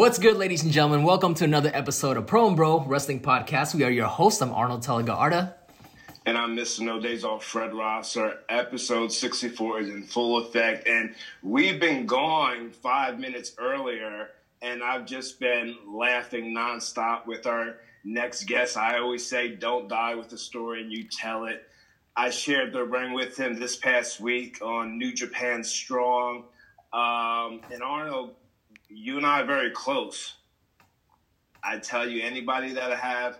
What's good, ladies and gentlemen? Welcome to another episode of Pro and Bro Wrestling Podcast. We are your hosts. I'm Arnold Telegaarda. And I'm Mr. No Days Off Fred Rosser. Episode 64 is in full effect. And we've been gone five minutes earlier, and I've just been laughing nonstop with our next guest. I always say, don't die with the story, and you tell it. I shared the ring with him this past week on New Japan Strong. Um, and Arnold, you and I are very close. I tell you, anybody that I have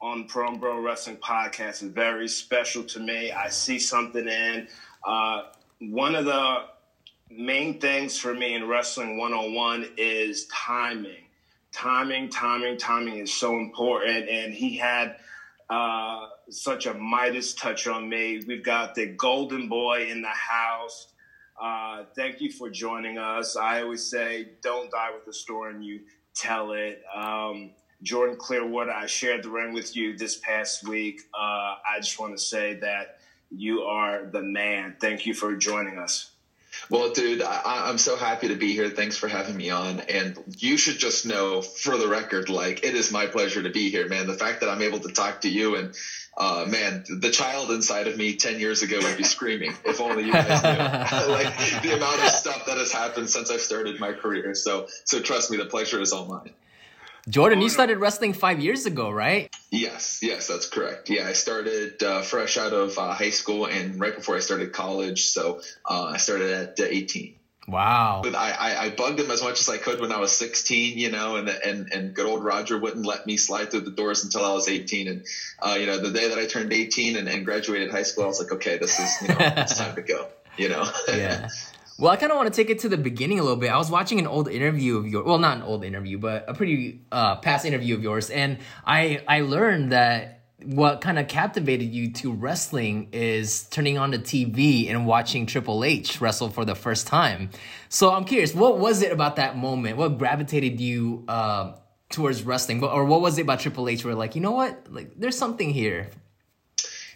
on Pro Bro Wrestling Podcast is very special to me. I see something in. Uh, one of the main things for me in Wrestling 101 is timing. Timing, timing, timing is so important. And he had uh, such a Midas touch on me. We've got the Golden Boy in the house. Uh, thank you for joining us. I always say, don't die with the story and you tell it. Um, Jordan Clearwater, I shared the ring with you this past week. Uh, I just want to say that you are the man. Thank you for joining us. Well, dude, I, am so happy to be here. Thanks for having me on. And you should just know, for the record, like it is my pleasure to be here, man. The fact that I'm able to talk to you and uh, man, the child inside of me 10 years ago would be screaming if only you guys knew like the amount of stuff that has happened since I've started my career. So, so trust me, the pleasure is all mine. Jordan, you started wrestling five years ago, right? Yes, yes, that's correct. Yeah, I started uh, fresh out of uh, high school and right before I started college. So uh, I started at uh, 18. Wow. I, I, I, bugged him as much as I could when I was 16, you know, and, and, and good old Roger wouldn't let me slide through the doors until I was 18. And, uh, you know, the day that I turned 18 and, and graduated high school, I was like, okay, this is, you know, it's time to go, you know? yeah. Well, I kind of want to take it to the beginning a little bit. I was watching an old interview of your, well, not an old interview, but a pretty uh, past interview of yours, and I I learned that what kind of captivated you to wrestling is turning on the TV and watching Triple H wrestle for the first time. So I'm curious, what was it about that moment? What gravitated you uh, towards wrestling, or what was it about Triple H where like, you know what, like there's something here.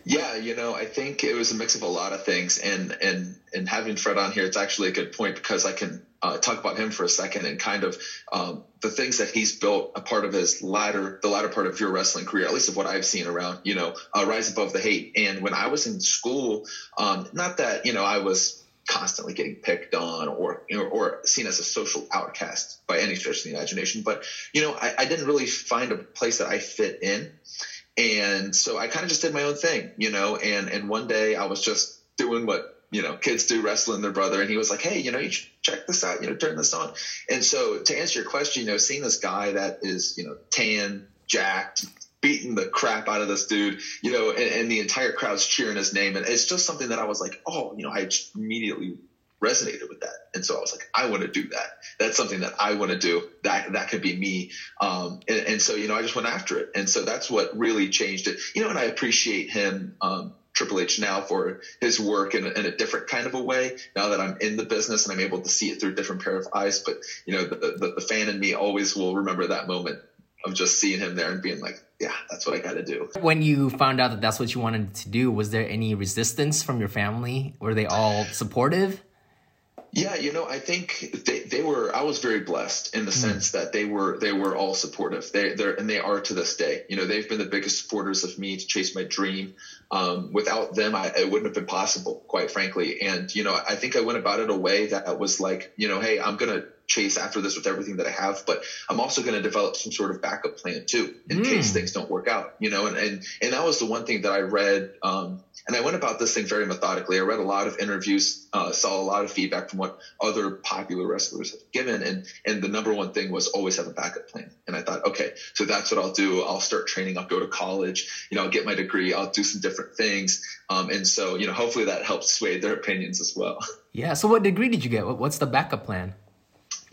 Yeah, you know, I think it was a mix of a lot of things, and and and having Fred on here, it's actually a good point because I can uh, talk about him for a second and kind of um, the things that he's built a part of his latter, the latter part of your wrestling career, at least of what I've seen around, you know, uh, rise above the hate. And when I was in school, um, not that you know I was constantly getting picked on or or seen as a social outcast by any stretch of the imagination, but you know I, I didn't really find a place that I fit in. And so I kind of just did my own thing, you know, and, and one day I was just doing what you know, kids do wrestling their brother. And he was like, Hey, you know, you should check this out, you know, turn this on. And so to answer your question, you know, seeing this guy that is, you know, tan, jacked, beating the crap out of this dude, you know, and, and the entire crowd's cheering his name. And it's just something that I was like, Oh, you know, I immediately resonated with that. And so I was like, I want to do that. That's something that I want to do. That that could be me. Um, and, and, so you know, I just went after it. And so that's what really changed it. You know, and I appreciate him. Um, Triple H now for his work in a, in a, different kind of a way. Now that I'm in the business and I'm able to see it through a different pair of eyes, but you know, the, the, the fan in me always will remember that moment of just seeing him there and being like, yeah, that's what I got to do. When you found out that that's what you wanted to do, was there any resistance from your family? Were they all supportive? Yeah, you know, I think they, they were. I was very blessed in the mm. sense that they were they were all supportive. They they and they are to this day. You know, they've been the biggest supporters of me to chase my dream. Um, without them, I, it wouldn't have been possible, quite frankly. And you know, I think I went about it a way that was like, you know, hey, I'm gonna chase after this with everything that I have, but I'm also going to develop some sort of backup plan too in mm. case things don't work out, you know, and, and, and that was the one thing that I read. Um, and I went about this thing very methodically. I read a lot of interviews, uh, saw a lot of feedback from what other popular wrestlers have given. And, and the number one thing was always have a backup plan. And I thought, okay, so that's what I'll do. I'll start training. I'll go to college, you know, I'll get my degree. I'll do some different things. Um, and so, you know, hopefully that helps sway their opinions as well. Yeah. So what degree did you get? What's the backup plan?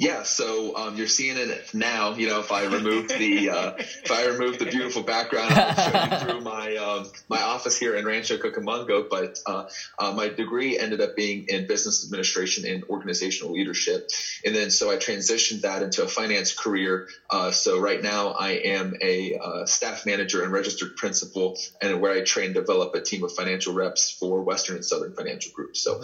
Yeah, so um, you're seeing it now. You know, if I remove the uh, if I remove the beautiful background, I'll show you through my um, my office here in Rancho Cucamonga. But uh, uh, my degree ended up being in business administration and organizational leadership, and then so I transitioned that into a finance career. Uh, so right now I am a uh, staff manager and registered principal, and where I train and develop a team of financial reps for Western and Southern financial groups. So,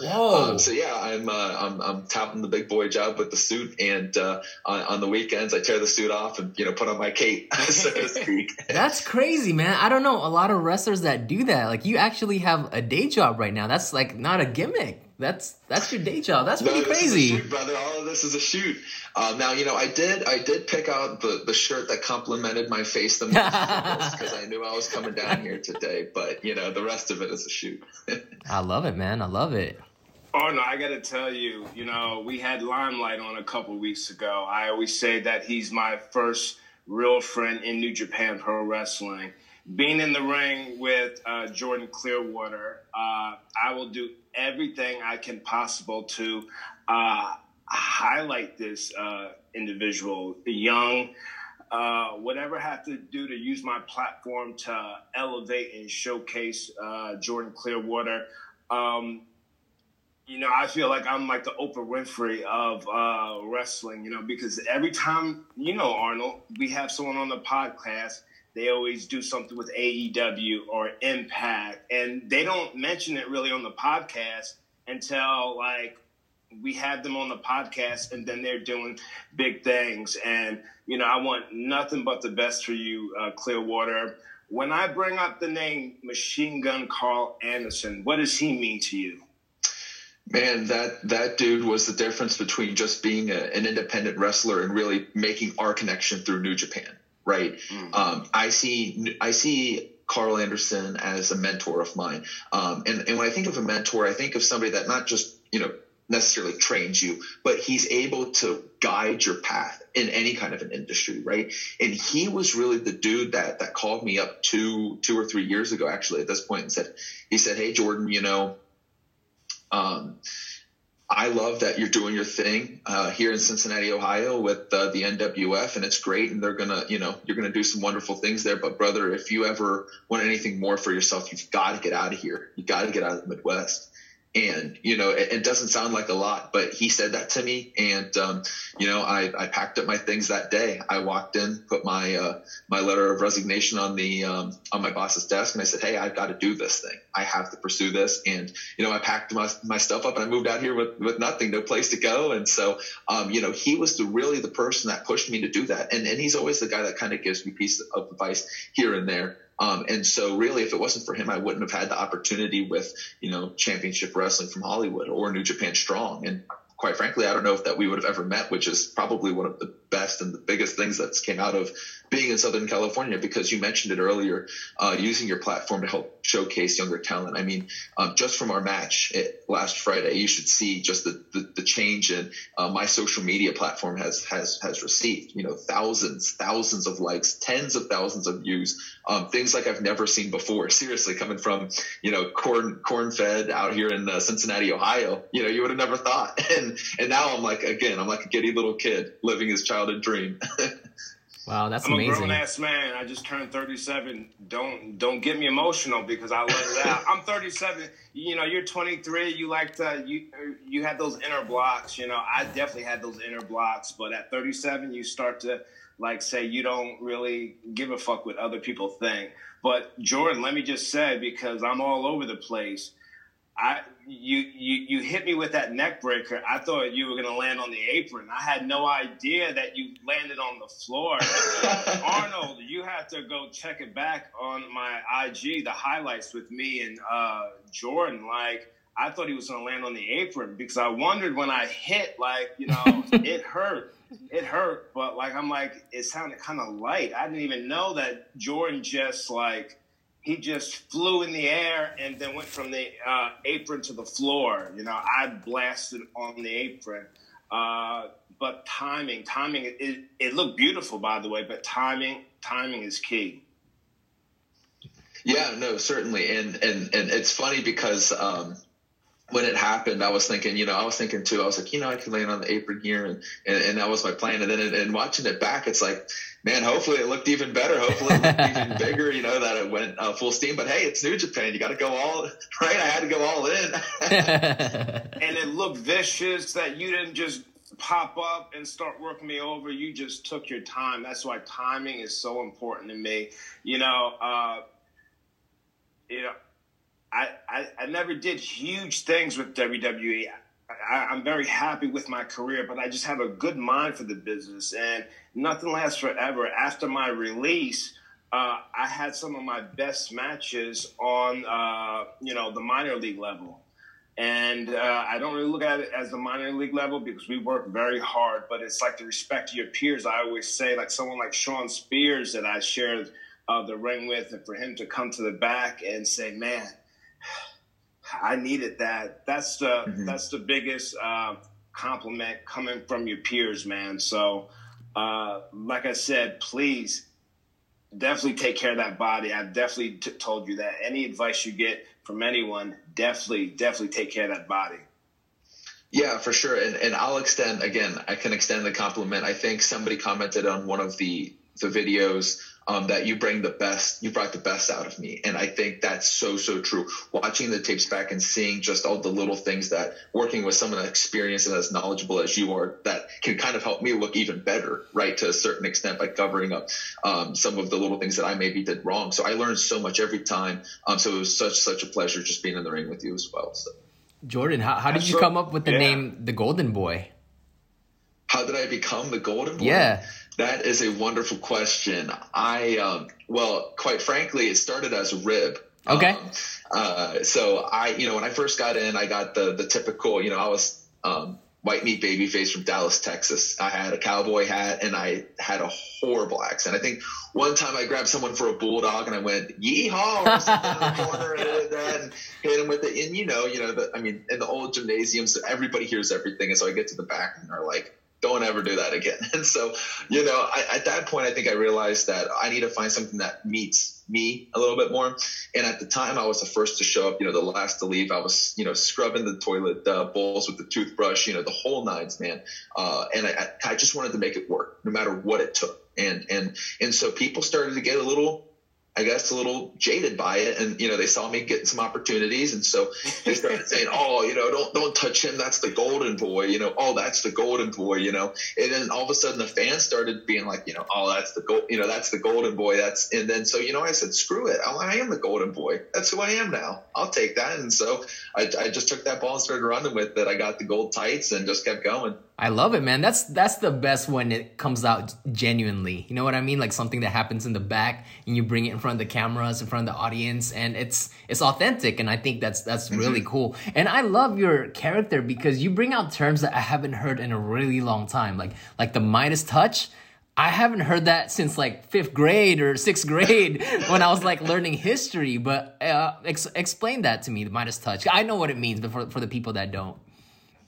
um, so yeah, I'm, uh, I'm I'm touting the big boy job with the suit and uh, on, on, the weekends I tear the suit off and you know put on my cape, so to speak. That's crazy, man. I don't know a lot of wrestlers that do that. Like you actually have a day job right now. That's like not a gimmick. That's that's your day job. That's pretty no, crazy, shoot, brother. All of this is a shoot. Um, now you know I did I did pick out the the shirt that complimented my face the most because I knew I was coming down here today. But you know the rest of it is a shoot. I love it, man. I love it. No, I got to tell you, you know, we had Limelight on a couple weeks ago. I always say that he's my first real friend in New Japan Pro Wrestling. Being in the ring with uh, Jordan Clearwater, uh, I will do everything I can possible to uh, highlight this uh, individual, the young, uh, whatever I have to do to use my platform to elevate and showcase uh, Jordan Clearwater. Um, you know, I feel like I'm like the Oprah Winfrey of uh, wrestling, you know, because every time, you know, Arnold, we have someone on the podcast, they always do something with AEW or Impact, and they don't mention it really on the podcast until like we have them on the podcast and then they're doing big things. And, you know, I want nothing but the best for you, uh, Clearwater. When I bring up the name Machine Gun Karl Anderson, what does he mean to you? Man, that that dude was the difference between just being a, an independent wrestler and really making our connection through New Japan, right? Mm. Um, I see I see Karl Anderson as a mentor of mine, um, and and when I think of a mentor, I think of somebody that not just you know necessarily trains you, but he's able to guide your path in any kind of an industry, right? And he was really the dude that that called me up two two or three years ago, actually, at this point, and said, he said, "Hey, Jordan, you know." Um, I love that you're doing your thing uh, here in Cincinnati, Ohio, with uh, the NWF, and it's great. And they're gonna, you know, you're gonna do some wonderful things there. But brother, if you ever want anything more for yourself, you've got to get out of here. You got to get out of the Midwest. And, you know, it, it, doesn't sound like a lot, but he said that to me. And, um, you know, I, I packed up my things that day. I walked in, put my, uh, my letter of resignation on the, um, on my boss's desk. And I said, Hey, I've got to do this thing. I have to pursue this. And, you know, I packed my, my stuff up and I moved out here with, with nothing, no place to go. And so, um, you know, he was the, really the person that pushed me to do that. And, and he's always the guy that kind of gives me pieces of advice here and there. Um, and so really, if it wasn't for him, I wouldn't have had the opportunity with, you know, championship wrestling from Hollywood or New Japan Strong. And quite frankly, I don't know if that we would have ever met, which is probably one of the best and the biggest things that's came out of being in Southern California because you mentioned it earlier, uh, using your platform to help showcase younger talent. I mean, um, just from our match it, last Friday, you should see just the, the, the change in uh, my social media platform has, has, has received, you know, thousands, thousands of likes, tens of thousands of views, um, things like I've never seen before. Seriously, coming from, you know, corn, corn fed out here in uh, Cincinnati, Ohio, you know, you would have never thought. And, and now I'm like, again, I'm like a giddy little kid living his childhood dream. Wow, that's I'm amazing. I'm a grown ass man. I just turned 37. Don't don't get me emotional because I let it out. I'm 37. You know, you're 23. You like to you you had those inner blocks. You know, I definitely had those inner blocks. But at 37, you start to like say you don't really give a fuck what other people think. But Jordan, let me just say because I'm all over the place. I you you you hit me with that neck breaker. I thought you were gonna land on the apron. I had no idea that you landed on the floor. Arnold, you have to go check it back on my IG, the highlights with me and uh, Jordan. Like I thought he was gonna land on the apron because I wondered when I hit, like you know, it hurt. It hurt, but like I'm like, it sounded kind of light. I didn't even know that Jordan just like he just flew in the air and then went from the uh, apron to the floor. You know, I blasted on the apron. Uh, but timing, timing, it, it looked beautiful, by the way, but timing, timing is key. Yeah, no, certainly. And, and, and it's funny because, um, when it happened, I was thinking, you know, I was thinking too, I was like, you know, I could land on the apron here. And, and, and that was my plan. And then, and watching it back, it's like, man, hopefully it looked even better. Hopefully it looked even bigger, you know, that it went uh, full steam. But hey, it's New Japan. You got to go all, right? I had to go all in. and it looked vicious that you didn't just pop up and start working me over. You just took your time. That's why timing is so important to me. You know, uh, you know, I, I, I never did huge things with WWE. I, am very happy with my career, but I just have a good mind for the business, and nothing lasts forever. After my release, uh, I had some of my best matches on, uh, you know, the minor league level. And uh, I don't really look at it as the minor league level because we work very hard, but it's like the respect to your peers. I always say, like someone like Shawn Spears that I shared uh, the ring with, and for him to come to the back and say, man, I needed that. That's the mm-hmm. that's the biggest uh, compliment coming from your peers, man. So, uh, like I said, please definitely take care of that body. I've definitely t- told you that. Any advice you get from anyone, definitely, definitely take care of that body. Yeah, for sure. And and I'll extend again. I can extend the compliment. I think somebody commented on one of the the videos um, that you bring the best, you brought the best out of me. And I think that's so, so true. Watching the tapes back and seeing just all the little things that working with someone experienced and as knowledgeable as you are, that can kind of help me look even better, right? To a certain extent by covering up um, some of the little things that I maybe did wrong. So I learned so much every time. Um, so it was such, such a pleasure just being in the ring with you as well. So. Jordan, how, how did you come up with the yeah. name The Golden Boy? How did I become the Golden Boy? Yeah. That is a wonderful question. I, um, well, quite frankly, it started as a rib. Okay. Um, uh, so I, you know, when I first got in, I got the the typical, you know, I was um, white meat baby face from Dallas, Texas. I had a cowboy hat and I had a horrible accent. I think one time I grabbed someone for a bulldog and I went yeehaw in the corner and, and hit him with it. And you know, you know, the, I mean, in the old gymnasiums, everybody hears everything. And so I get to the back and they're like, don't ever do that again. And so, you know, I, at that point, I think I realized that I need to find something that meets me a little bit more. And at the time, I was the first to show up, you know, the last to leave. I was, you know, scrubbing the toilet uh, bowls with the toothbrush, you know, the whole nines, man. Uh, and I, I just wanted to make it work no matter what it took. And, and, and so people started to get a little I guess, a little jaded by it. And, you know, they saw me getting some opportunities. And so they started saying, oh, you know, don't, don't touch him. That's the golden boy, you know, oh, that's the golden boy, you know. And then all of a sudden the fans started being like, you know, oh, that's the gold, you know, that's the golden boy. That's, and then so, you know, I said, screw it. I am the golden boy. That's who I am now. I'll take that. And so I, I just took that ball and started running with it. I got the gold tights and just kept going. I love it, man. That's that's the best when it comes out genuinely. You know what I mean? Like something that happens in the back and you bring it in front of the cameras, in front of the audience, and it's it's authentic. And I think that's that's mm-hmm. really cool. And I love your character because you bring out terms that I haven't heard in a really long time, like like the Midas touch. I haven't heard that since like fifth grade or sixth grade when I was like learning history. But uh, ex- explain that to me, the Midas touch. I know what it means, but for for the people that don't.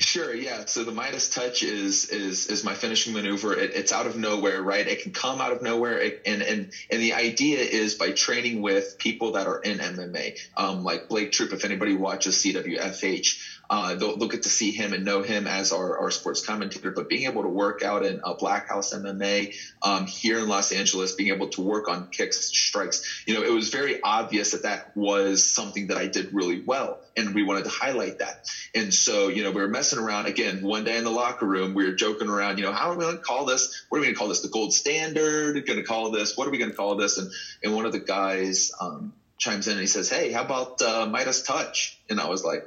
Sure, yeah. So the Midas touch is is is my finishing maneuver. It, it's out of nowhere, right? It can come out of nowhere, it, and and and the idea is by training with people that are in MMA, um, like Blake Troop. If anybody watches CWFH, uh, they'll, they'll, get to see him and know him as our, our sports commentator. But being able to work out in a Black House MMA um, here in Los Angeles, being able to work on kicks, strikes, you know, it was very obvious that that was something that I did really well, and we wanted to highlight that. And so, you know, we were messing around again one day in the locker room. We were joking around, you know, how are we going to call this? What are we going to call this? The gold standard? Going to call this? What are we going to call this? And and one of the guys um, chimes in and he says, "Hey, how about uh, Midas touch?" And I was like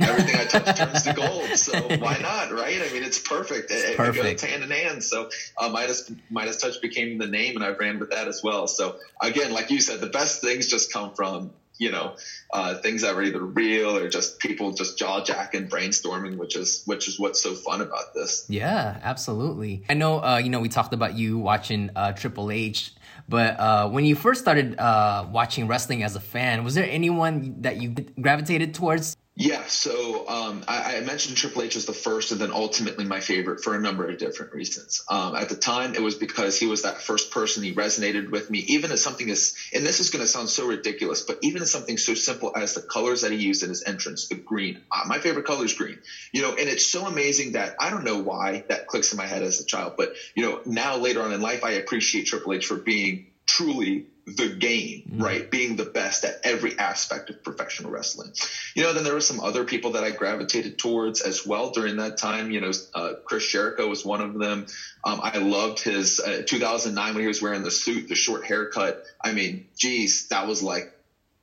everything I touch turns to gold. So why not, right? I mean, it's perfect. It's it, perfect. It goes hand in hand. So uh, Midas Midas Touch became the name, and I ran with that as well. So again, like you said, the best things just come from you know uh, things that are either real or just people just jaw jacking, brainstorming, which is which is what's so fun about this. Yeah, absolutely. I know. Uh, you know, we talked about you watching uh, Triple H. But uh, when you first started uh, watching wrestling as a fan, was there anyone that you gravitated towards? Yeah, so um, I, I, mentioned Triple H was the first, and then ultimately my favorite for a number of different reasons. Um, at the time, it was because he was that first person. He resonated with me, even as something as, and this is going to sound so ridiculous, but even as something so simple as the colors that he used in his entrance, the green. Uh, my favorite color is green, you know, and it's so amazing that I don't know why that clicks in my head as a child, but you know, now later on in life, I appreciate Triple H for being truly the game, mm right? Being the best at every aspect of professional wrestling. You know, then there were some other people that I gravitated towards as well during that time. You know, uh, Chris Jericho was one of them. Um, I loved his uh, 2009 when he was wearing the suit, the short haircut. I mean, geez, that was like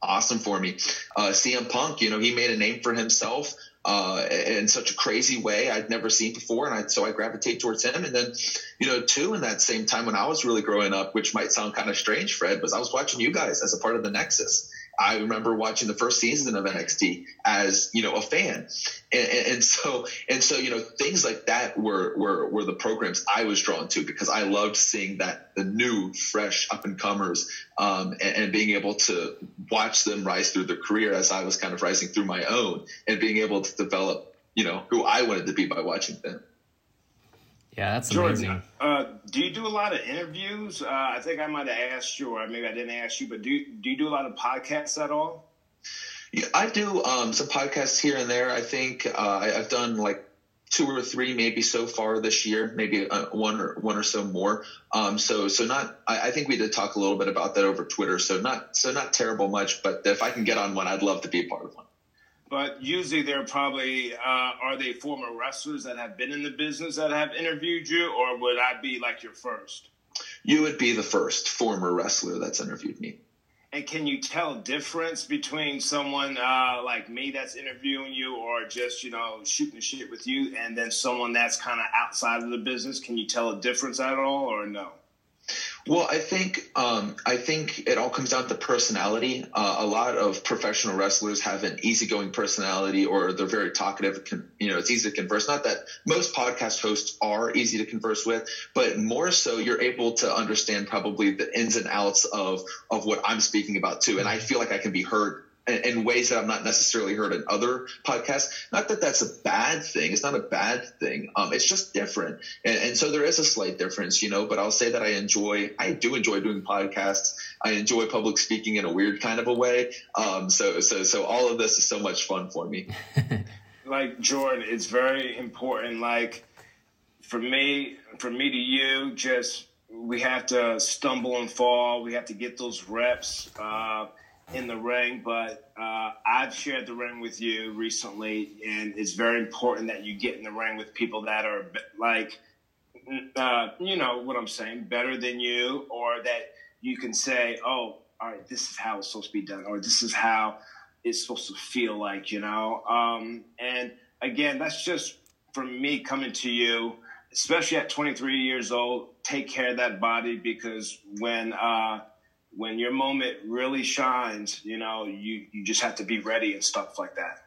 awesome for me. Uh, CM Punk, you know, he made a name for himself. Uh, in such a crazy way I'd never seen before, and I, so I gravitate towards him. And then, you know, too, in that same time when I was really growing up, which might sound kind of strange, Fred, was I was watching you guys as a part of the Nexus. I remember watching the first season of NXT as you know a fan, and, and, and, so and so you know things like that were, were were the programs I was drawn to because I loved seeing that the new, fresh up and comers, um, and, and, being able to watch them rise through their career as I was kind of rising through my own, and being able to develop you know who I wanted to be by watching them. Yeah, that's Jordan, amazing. Uh, do you do a lot of interviews? Uh, I think I might have asked you, or maybe I didn't ask you, but do you, do you do a lot of podcasts at all? Yeah, I do um, some podcasts here and there. I think uh, I, have done like two or three maybe so far this year, maybe uh, one or one or so more. Um, so so not. I, I, think we did talk a little bit about that over Twitter. So not so not terrible much, but if I can get on one, I'd love to be a part of one but usually they're probably uh, are they former wrestlers that have been in the business that have interviewed you, or would I be like your first? You would be the first former wrestler that's interviewed me. And can you tell difference between someone uh, like me that's interviewing you, or just you know shooting shit with you, and then someone that's kind of outside of the business? Can you tell a difference at all, or no? Well, I think um, I think it all comes down to personality. Uh, a lot of professional wrestlers have an easygoing personality, or they're very talkative. You know, it's easy to converse. Not that most podcast hosts are easy to converse with, but more so, you're able to understand probably the ins and outs of of what I'm speaking about too. And I feel like I can be heard in ways that I've not necessarily heard in other podcasts. Not that that's a bad thing. It's not a bad thing. Um, it's just different. And, and, so there is a slight difference, you know, but I'll say that I enjoy, I do enjoy doing podcasts. I enjoy public speaking in a weird kind of a way. Um, so, so, so all of this is so much fun for me. like Jordan, it's very important. Like for me, from me to you, just, we have to stumble and fall. We have to get those reps. Uh, in the ring, but uh, I've shared the ring with you recently, and it's very important that you get in the ring with people that are like, uh, you know what I'm saying, better than you, or that you can say, oh, all right, this is how it's supposed to be done, or this is how it's supposed to feel like, you know. Um, and again, that's just from me coming to you, especially at 23 years old. Take care of that body because when uh, when your moment really shines, you know, you, you just have to be ready and stuff like that.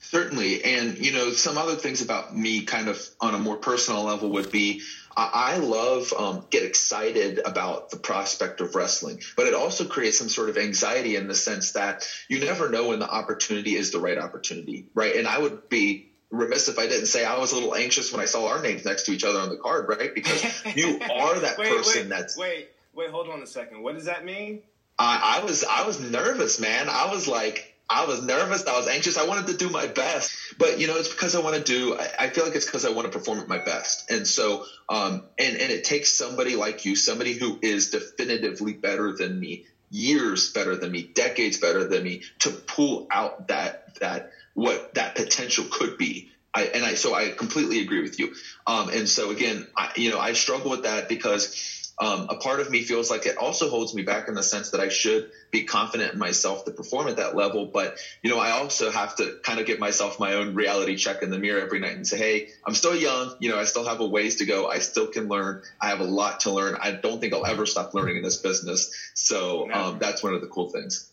Certainly. And, you know, some other things about me kind of on a more personal level would be I, love, um, get excited about the prospect of wrestling, but it also creates some sort of anxiety in the sense that you never know when the opportunity is the right opportunity, right? And I would be remiss if I didn't say I was a little anxious when I saw our names next to each other on the card, right? Because you are that wait, person wait, that's. Wait, Wait, hold on a second. What does that mean? I, I was I was nervous, man. I was like I was nervous. I was anxious. I wanted to do my best, but you know, it's because I want to do. I, I feel like it's because I want to perform at my best, and so, um, and and it takes somebody like you, somebody who is definitively better than me, years better than me, decades better than me, to pull out that that what that potential could be. I, and I so I completely agree with you. Um, and so again, I, you know, I struggle with that because um, a part of me feels like it also holds me back in the sense that I should be confident in myself to perform at that level. But, you know, I also have to kind of give myself my own reality check in the mirror every night and say, hey, I'm still young. You know, I still have a ways to go. I still can learn. I have a lot to learn. I don't think I'll ever stop learning in this business. So um, that's one of the cool things.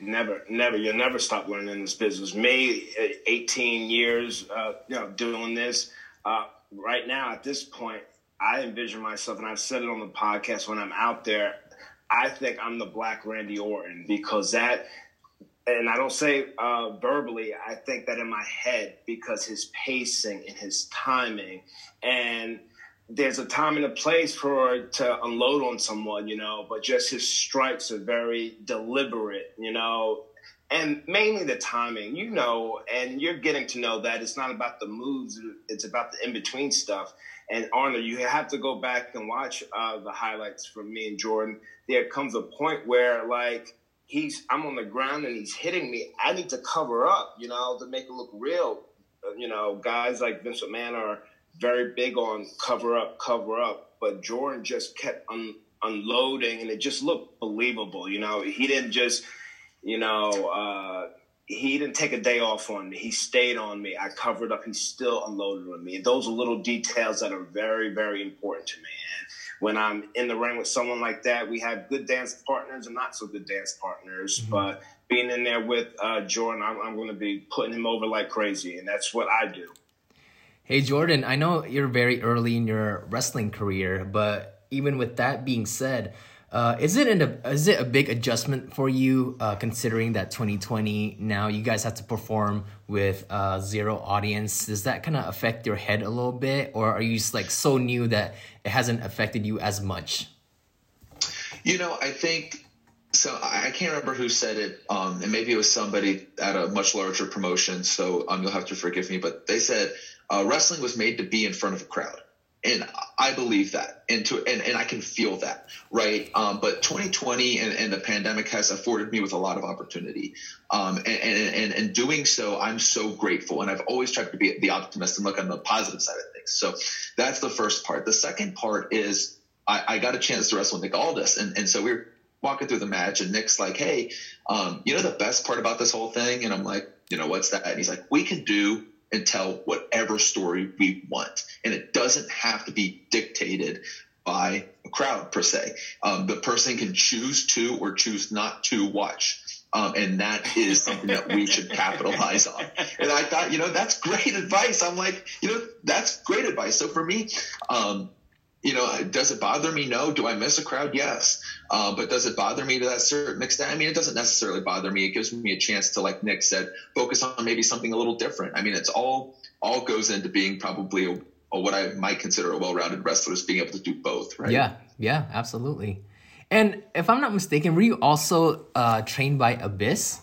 Never, never. You'll never stop learning in this business. Me, 18 years, uh, you know, doing this. Uh, right now, at this point, I envision myself, and I've said it on the podcast when I'm out there. I think I'm the Black Randy Orton because that, and I don't say uh, verbally. I think that in my head because his pacing and his timing, and there's a time and a place for to unload on someone, you know. But just his strikes are very deliberate, you know, and mainly the timing, you know. And you're getting to know that it's not about the moves; it's about the in between stuff and Arnold, you have to go back and watch uh, the highlights from me and Jordan. There comes a point where like he's I'm on the ground and he's hitting me. I need to cover up, you know, to make it look real. Uh, you know, guys like Vince McMahon are very big on cover up, cover up. But Jordan just kept un- unloading, and it just looked believable. You know, he didn't just, you know, uh, he didn't take a day off on me. He stayed on me. I covered up. He still unloaded on me. And those are little details that are very, very important to me. And when I'm in the ring with someone like that, we have good dance partners and not so good dance partners. Mm-hmm. But being in there with uh, Jordan, I'm, I'm going to be putting him over like crazy. And that's what I do. Hey, Jordan, I know you're very early in your wrestling career, but even with that being said, uh, is it an, is it a big adjustment for you uh, considering that 2020 now you guys have to perform with uh, zero audience? Does that kind of affect your head a little bit, or are you just like so new that it hasn't affected you as much? You know, I think so. I can't remember who said it, um, and maybe it was somebody at a much larger promotion. So um, you'll have to forgive me, but they said uh, wrestling was made to be in front of a crowd and I believe that, and to and, and I can feel that, right? Um, but 2020 and, and, the pandemic has afforded me with a lot of opportunity, um, and, and and doing so, I'm so grateful, and I've always tried to be the optimist and look on the positive side of things. So that's the first part. The second part is I, I got a chance to wrestle with Nick Aldis, and and so we are walking through the match, and Nick's like, "Hey, um, you know the best part about this whole thing?" And I'm like, "You know what's that?" And he's like, "We can do." And tell whatever story we want. And it doesn't have to be dictated by a crowd per se. Um, the person can choose to or choose not to watch. Um, and that is something that we should capitalize on. And I thought, you know, that's great advice. I'm like, you know, that's great advice. So for me, um, you know, does it bother me? No. Do I miss a crowd? Yes. Uh, but does it bother me to that certain extent? I mean, it doesn't necessarily bother me. It gives me a chance to, like Nick said, focus on maybe something a little different. I mean, it's all all goes into being probably a, a what I might consider a well-rounded wrestler is being able to do both, right? Yeah, yeah, absolutely. And if I'm not mistaken, were you also uh, trained by Abyss?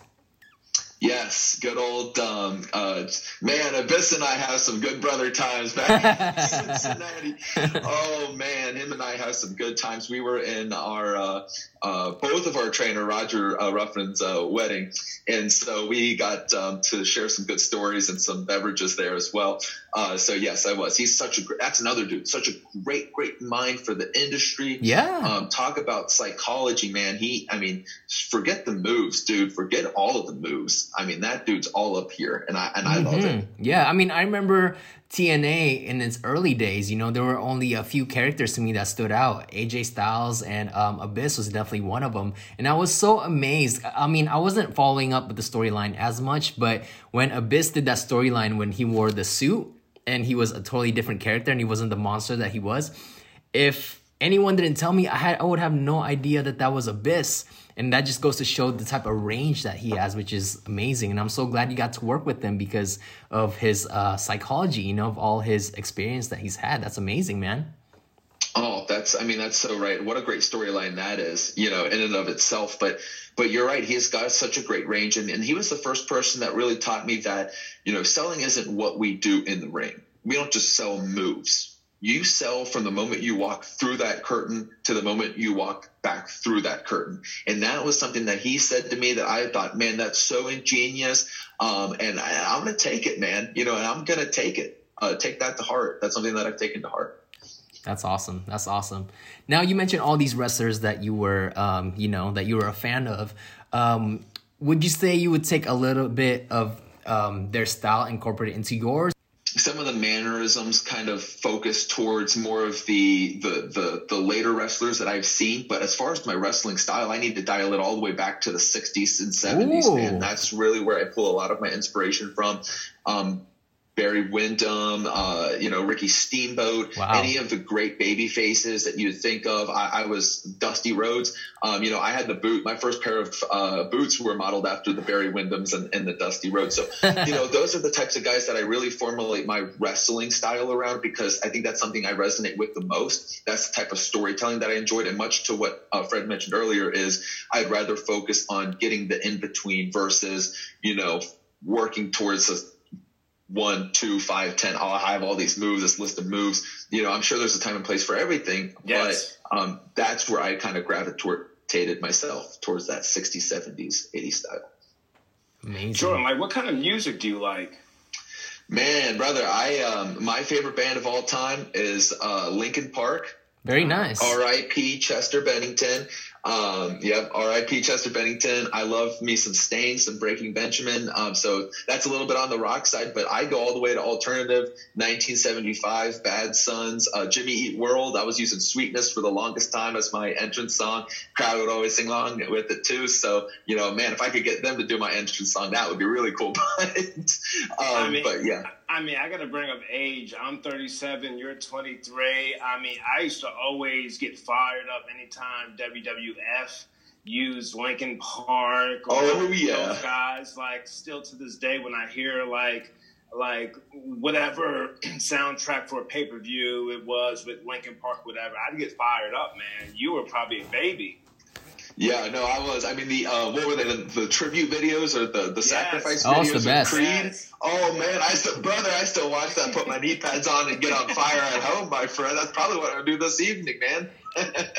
Yes, good old um, uh, man. Abyss and I have some good brother times back in Cincinnati. oh man, him and I have some good times. We were in our uh, uh, both of our trainer Roger uh, Ruffin's uh, wedding, and so we got um, to share some good stories and some beverages there as well. Uh, so yes, I was. He's such a that's another dude, such a great great mind for the industry. Yeah. Um, talk about psychology, man. He, I mean, forget the moves, dude. Forget all of the moves. I mean, that dude's all up here, and I and I mm-hmm. love it. Yeah, I mean, I remember TNA in its early days, you know, there were only a few characters to me that stood out. AJ Styles and um, Abyss was definitely one of them. And I was so amazed. I mean, I wasn't following up with the storyline as much, but when Abyss did that storyline when he wore the suit and he was a totally different character and he wasn't the monster that he was, if anyone didn't tell me, I had I would have no idea that that was Abyss and that just goes to show the type of range that he has which is amazing. And i'm so glad you got to work with him because of his uh, psychology you know of all his experience that he's had. That's amazing man. Oh that's i mean that's so right. What a great storyline that is you know in and of itself. But but you're right. He's got such a great range. And, and he was the first person that really taught me that you know selling isn't what we do in the ring. We don't just sell moves you sell from the moment you walk through that curtain to the moment you walk back through that curtain. And that was something that he said to me that I thought, man, that's so ingenious. Um, and I, am going to take it, man, you know, and I'm going to take it, uh, take that to heart. That's something that I've taken to heart. That's awesome. That's awesome. Now you mentioned all these wrestlers that you were, um, you know, that you were a fan of. Um, would you say you would take a little bit of um, their style incorporated into yours? Some of the mannerisms kind of focus towards more of the, the the the later wrestlers that I've seen. But as far as my wrestling style, I need to dial it all the way back to the 60s and 70s, and that's really where I pull a lot of my inspiration from. Um, Barry Windham, uh, you know, Ricky Steamboat, wow. any of the great baby faces that you'd think of. I, I was Dusty Rhodes. Um, you know, I had the boot. My first pair of uh, boots were modeled after the Barry Windhams and, and the Dusty Rhodes. So, you know, those are the types of guys that I really formulate my wrestling style around because I think that's something I resonate with the most. That's the type of storytelling that I enjoyed. And much to what uh, Fred mentioned earlier is I'd rather focus on getting the in between versus, you know, working towards a one, two, five, ten. I'll have all these moves, this list of moves. You know, I'm sure there's a time and place for everything, yes. but um, that's where I kind of gravitated myself towards that 60s, 70s, 80s style. Amazing. Jordan, like, what kind of music do you like? Man, brother, I um, my favorite band of all time is uh, Linkin Park. Very nice. R.I.P. Chester Bennington. Um, yep, R.I.P. Chester Bennington. I love me some Staind, some Breaking Benjamin. Um, so that's a little bit on the rock side, but I go all the way to alternative. 1975, Bad Suns, uh, Jimmy Eat World. I was using Sweetness for the longest time as my entrance song. Crowd would always sing along with it too. So you know, man, if I could get them to do my entrance song, that would be really cool. but, um, I mean, but yeah. I mean, I got to bring up age. I'm 37. You're 23. I mean, I used to always get fired up anytime WWF used Linkin Park or oh, yeah. those guys. Like, still to this day, when I hear like like whatever soundtrack for a pay per view it was with Linkin Park, whatever, I'd get fired up, man. You were probably a baby. Yeah, no, I was. I mean, the uh, what were they? The, the tribute videos or the the yes. sacrifice oh, videos the best. Creed. Yes. Oh man, I still, brother, I still watch that. Put my knee pads on and get on fire at home, my friend. That's probably what I'll do this evening, man.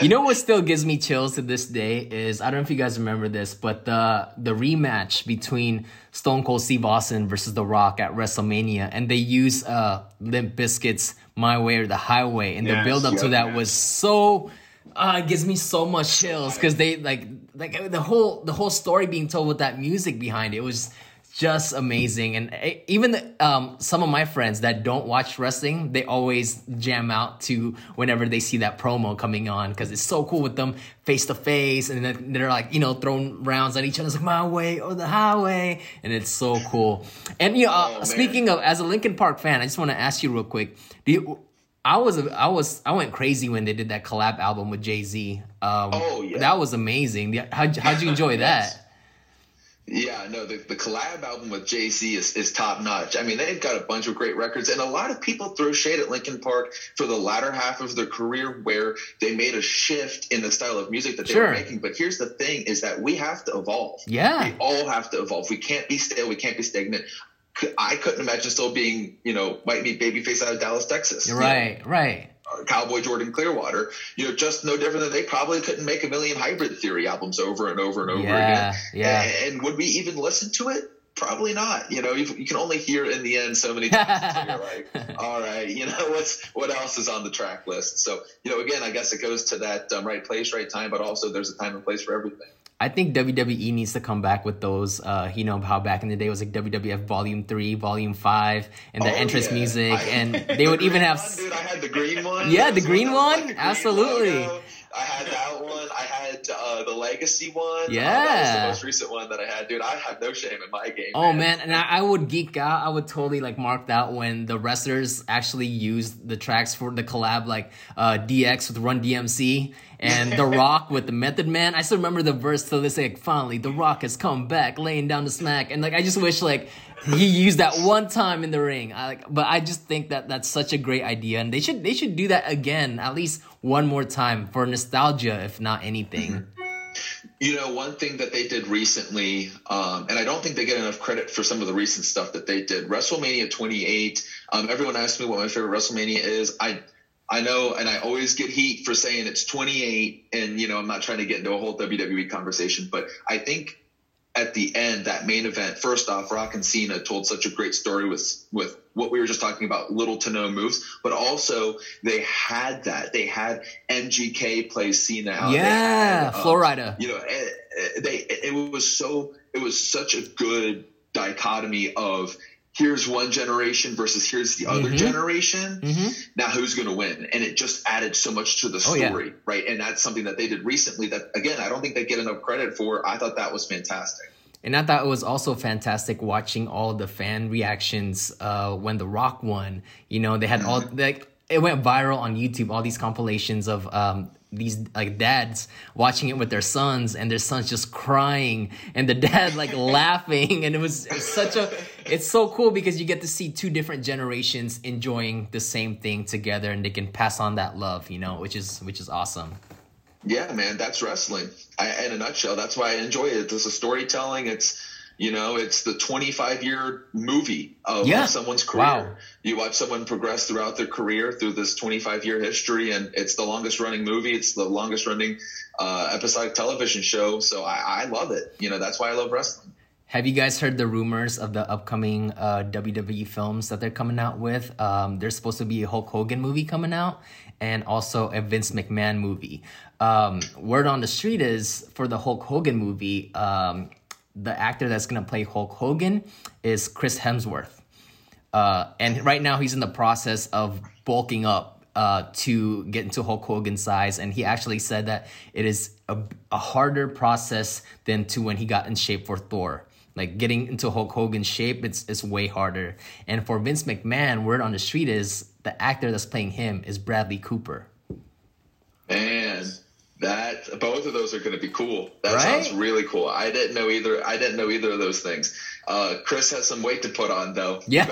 You know what still gives me chills to this day is I don't know if you guys remember this, but the the rematch between Stone Cold Steve Austin versus The Rock at WrestleMania, and they use uh Limp Bizkit's "My Way" or "The Highway," and yes, the build up to that was so uh, it gives me so much chills because they like like the whole the whole story being told with that music behind it, it was just amazing. And eh, even the, um, some of my friends that don't watch wrestling they always jam out to whenever they see that promo coming on because it's so cool with them face to face and then they're like you know throwing rounds at each other. It's like my way or the highway. And it's so cool. And you know uh, oh, speaking of as a linkin park fan i just want to ask you real quick. Do you I was I was I went crazy when they did that collab album with Jay Z. Um, oh yeah, that was amazing. How'd, how'd you enjoy that? Yeah, no, the, the collab album with Jay Z is, is top notch. I mean, they've got a bunch of great records, and a lot of people throw shade at Linkin Park for the latter half of their career where they made a shift in the style of music that they sure. were making. But here's the thing: is that we have to evolve. Yeah, we all have to evolve. We can't be stale. We can't be stagnant. I couldn't imagine still being, you know, white meat babyface out of Dallas, Texas. Right, know? right. Cowboy Jordan Clearwater, you know, just no different than they probably couldn't make a million Hybrid Theory albums over and over and over yeah, again. Yeah. And, and, would we even listen to it? Probably not. You know, you, you can only hear in the end so many times. you're like, all right, you know, what's what else is on the track list? So, you know, again, I guess it goes to that um, right place, right time, but also there's a time and place for everything. I think WWE needs to come back with those. Uh, you know how back in the day it was like WWF Volume Three, Volume Five, and the oh, entrance yeah. music, I, and they would even have. One, dude, I had the green one. Yeah, the green one. Like green Absolutely. Logo. I had that one. I had uh, the Legacy one. Yeah, uh, that was the most recent one that I had, dude. I have no shame in my game. Oh man, man. and I, I, would geek out. I would totally like mark that when the wrestlers actually used the tracks for the collab, like uh, DX with Run DMC and The Rock with the Method Man. I still remember the verse to this like, finally, The Rock has come back, laying down the smack, and like I just wish like he used that one time in the ring. I, like, but I just think that that's such a great idea, and they should they should do that again at least one more time for nostalgia, if not anything. You know, one thing that they did recently, um, and I don't think they get enough credit for some of the recent stuff that they did. WrestleMania 28. Um, everyone asks me what my favorite WrestleMania is. I I know, and I always get heat for saying it's 28, and you know, I'm not trying to get into a whole WWE conversation, but I think at the end, that main event, first off, Rock and Cena told such a great story with with what we were just talking about, little to no moves, but also they had that. They had MGK play Cena out. Yeah, had, um, Flo Rida. You know, eh, eh, they it was so it was such a good dichotomy of here's one generation versus here's the other mm-hmm. generation. Mm-hmm. Now who's going to win? And it just added so much to the story, oh, yeah. right? And that's something that they did recently that again, I don't think they get enough credit for. I thought that was fantastic. And I thought it was also fantastic watching all the fan reactions uh, when The Rock won. You know, they had mm-hmm. all like it went viral on YouTube. All these compilations of um, these like dads watching it with their sons and their sons just crying and the dad like laughing and it was, it was such a it's so cool because you get to see two different generations enjoying the same thing together and they can pass on that love you know which is which is awesome. Yeah man that's wrestling. I, in a nutshell that's why i enjoy it. It's a storytelling. It's you know, it's the 25 year movie of, yeah. someone's career. Wow. You watch someone progress throughout their career through this 25 year history, and it's the longest running movie. It's the longest running uh, episodic television show. So I, I love it. You know, that's why I love wrestling. have you guys heard the rumors of the upcoming uh, WWE films that they're coming out with? Um, there's supposed to be a Hulk Hogan movie coming out and also a Vince McMahon movie. Um, word on the street is for the Hulk Hogan movie, um, the actor that's going to play Hulk Hogan is Chris Hemsworth. Uh, and right now he's in the process of bulking up uh, to get into Hulk Hogan size. And he actually said that it is a, a harder process than to when he got in shape for Thor. Like getting into Hulk Hogan's shape, it's it's way harder. And for Vince McMahon, word on the street is the actor that's playing him is Bradley Cooper. Man, that both of those are going to be cool. That right? sounds really cool. I didn't know either. I didn't know either of those things. Uh, Chris has some weight to put on, though. Yeah,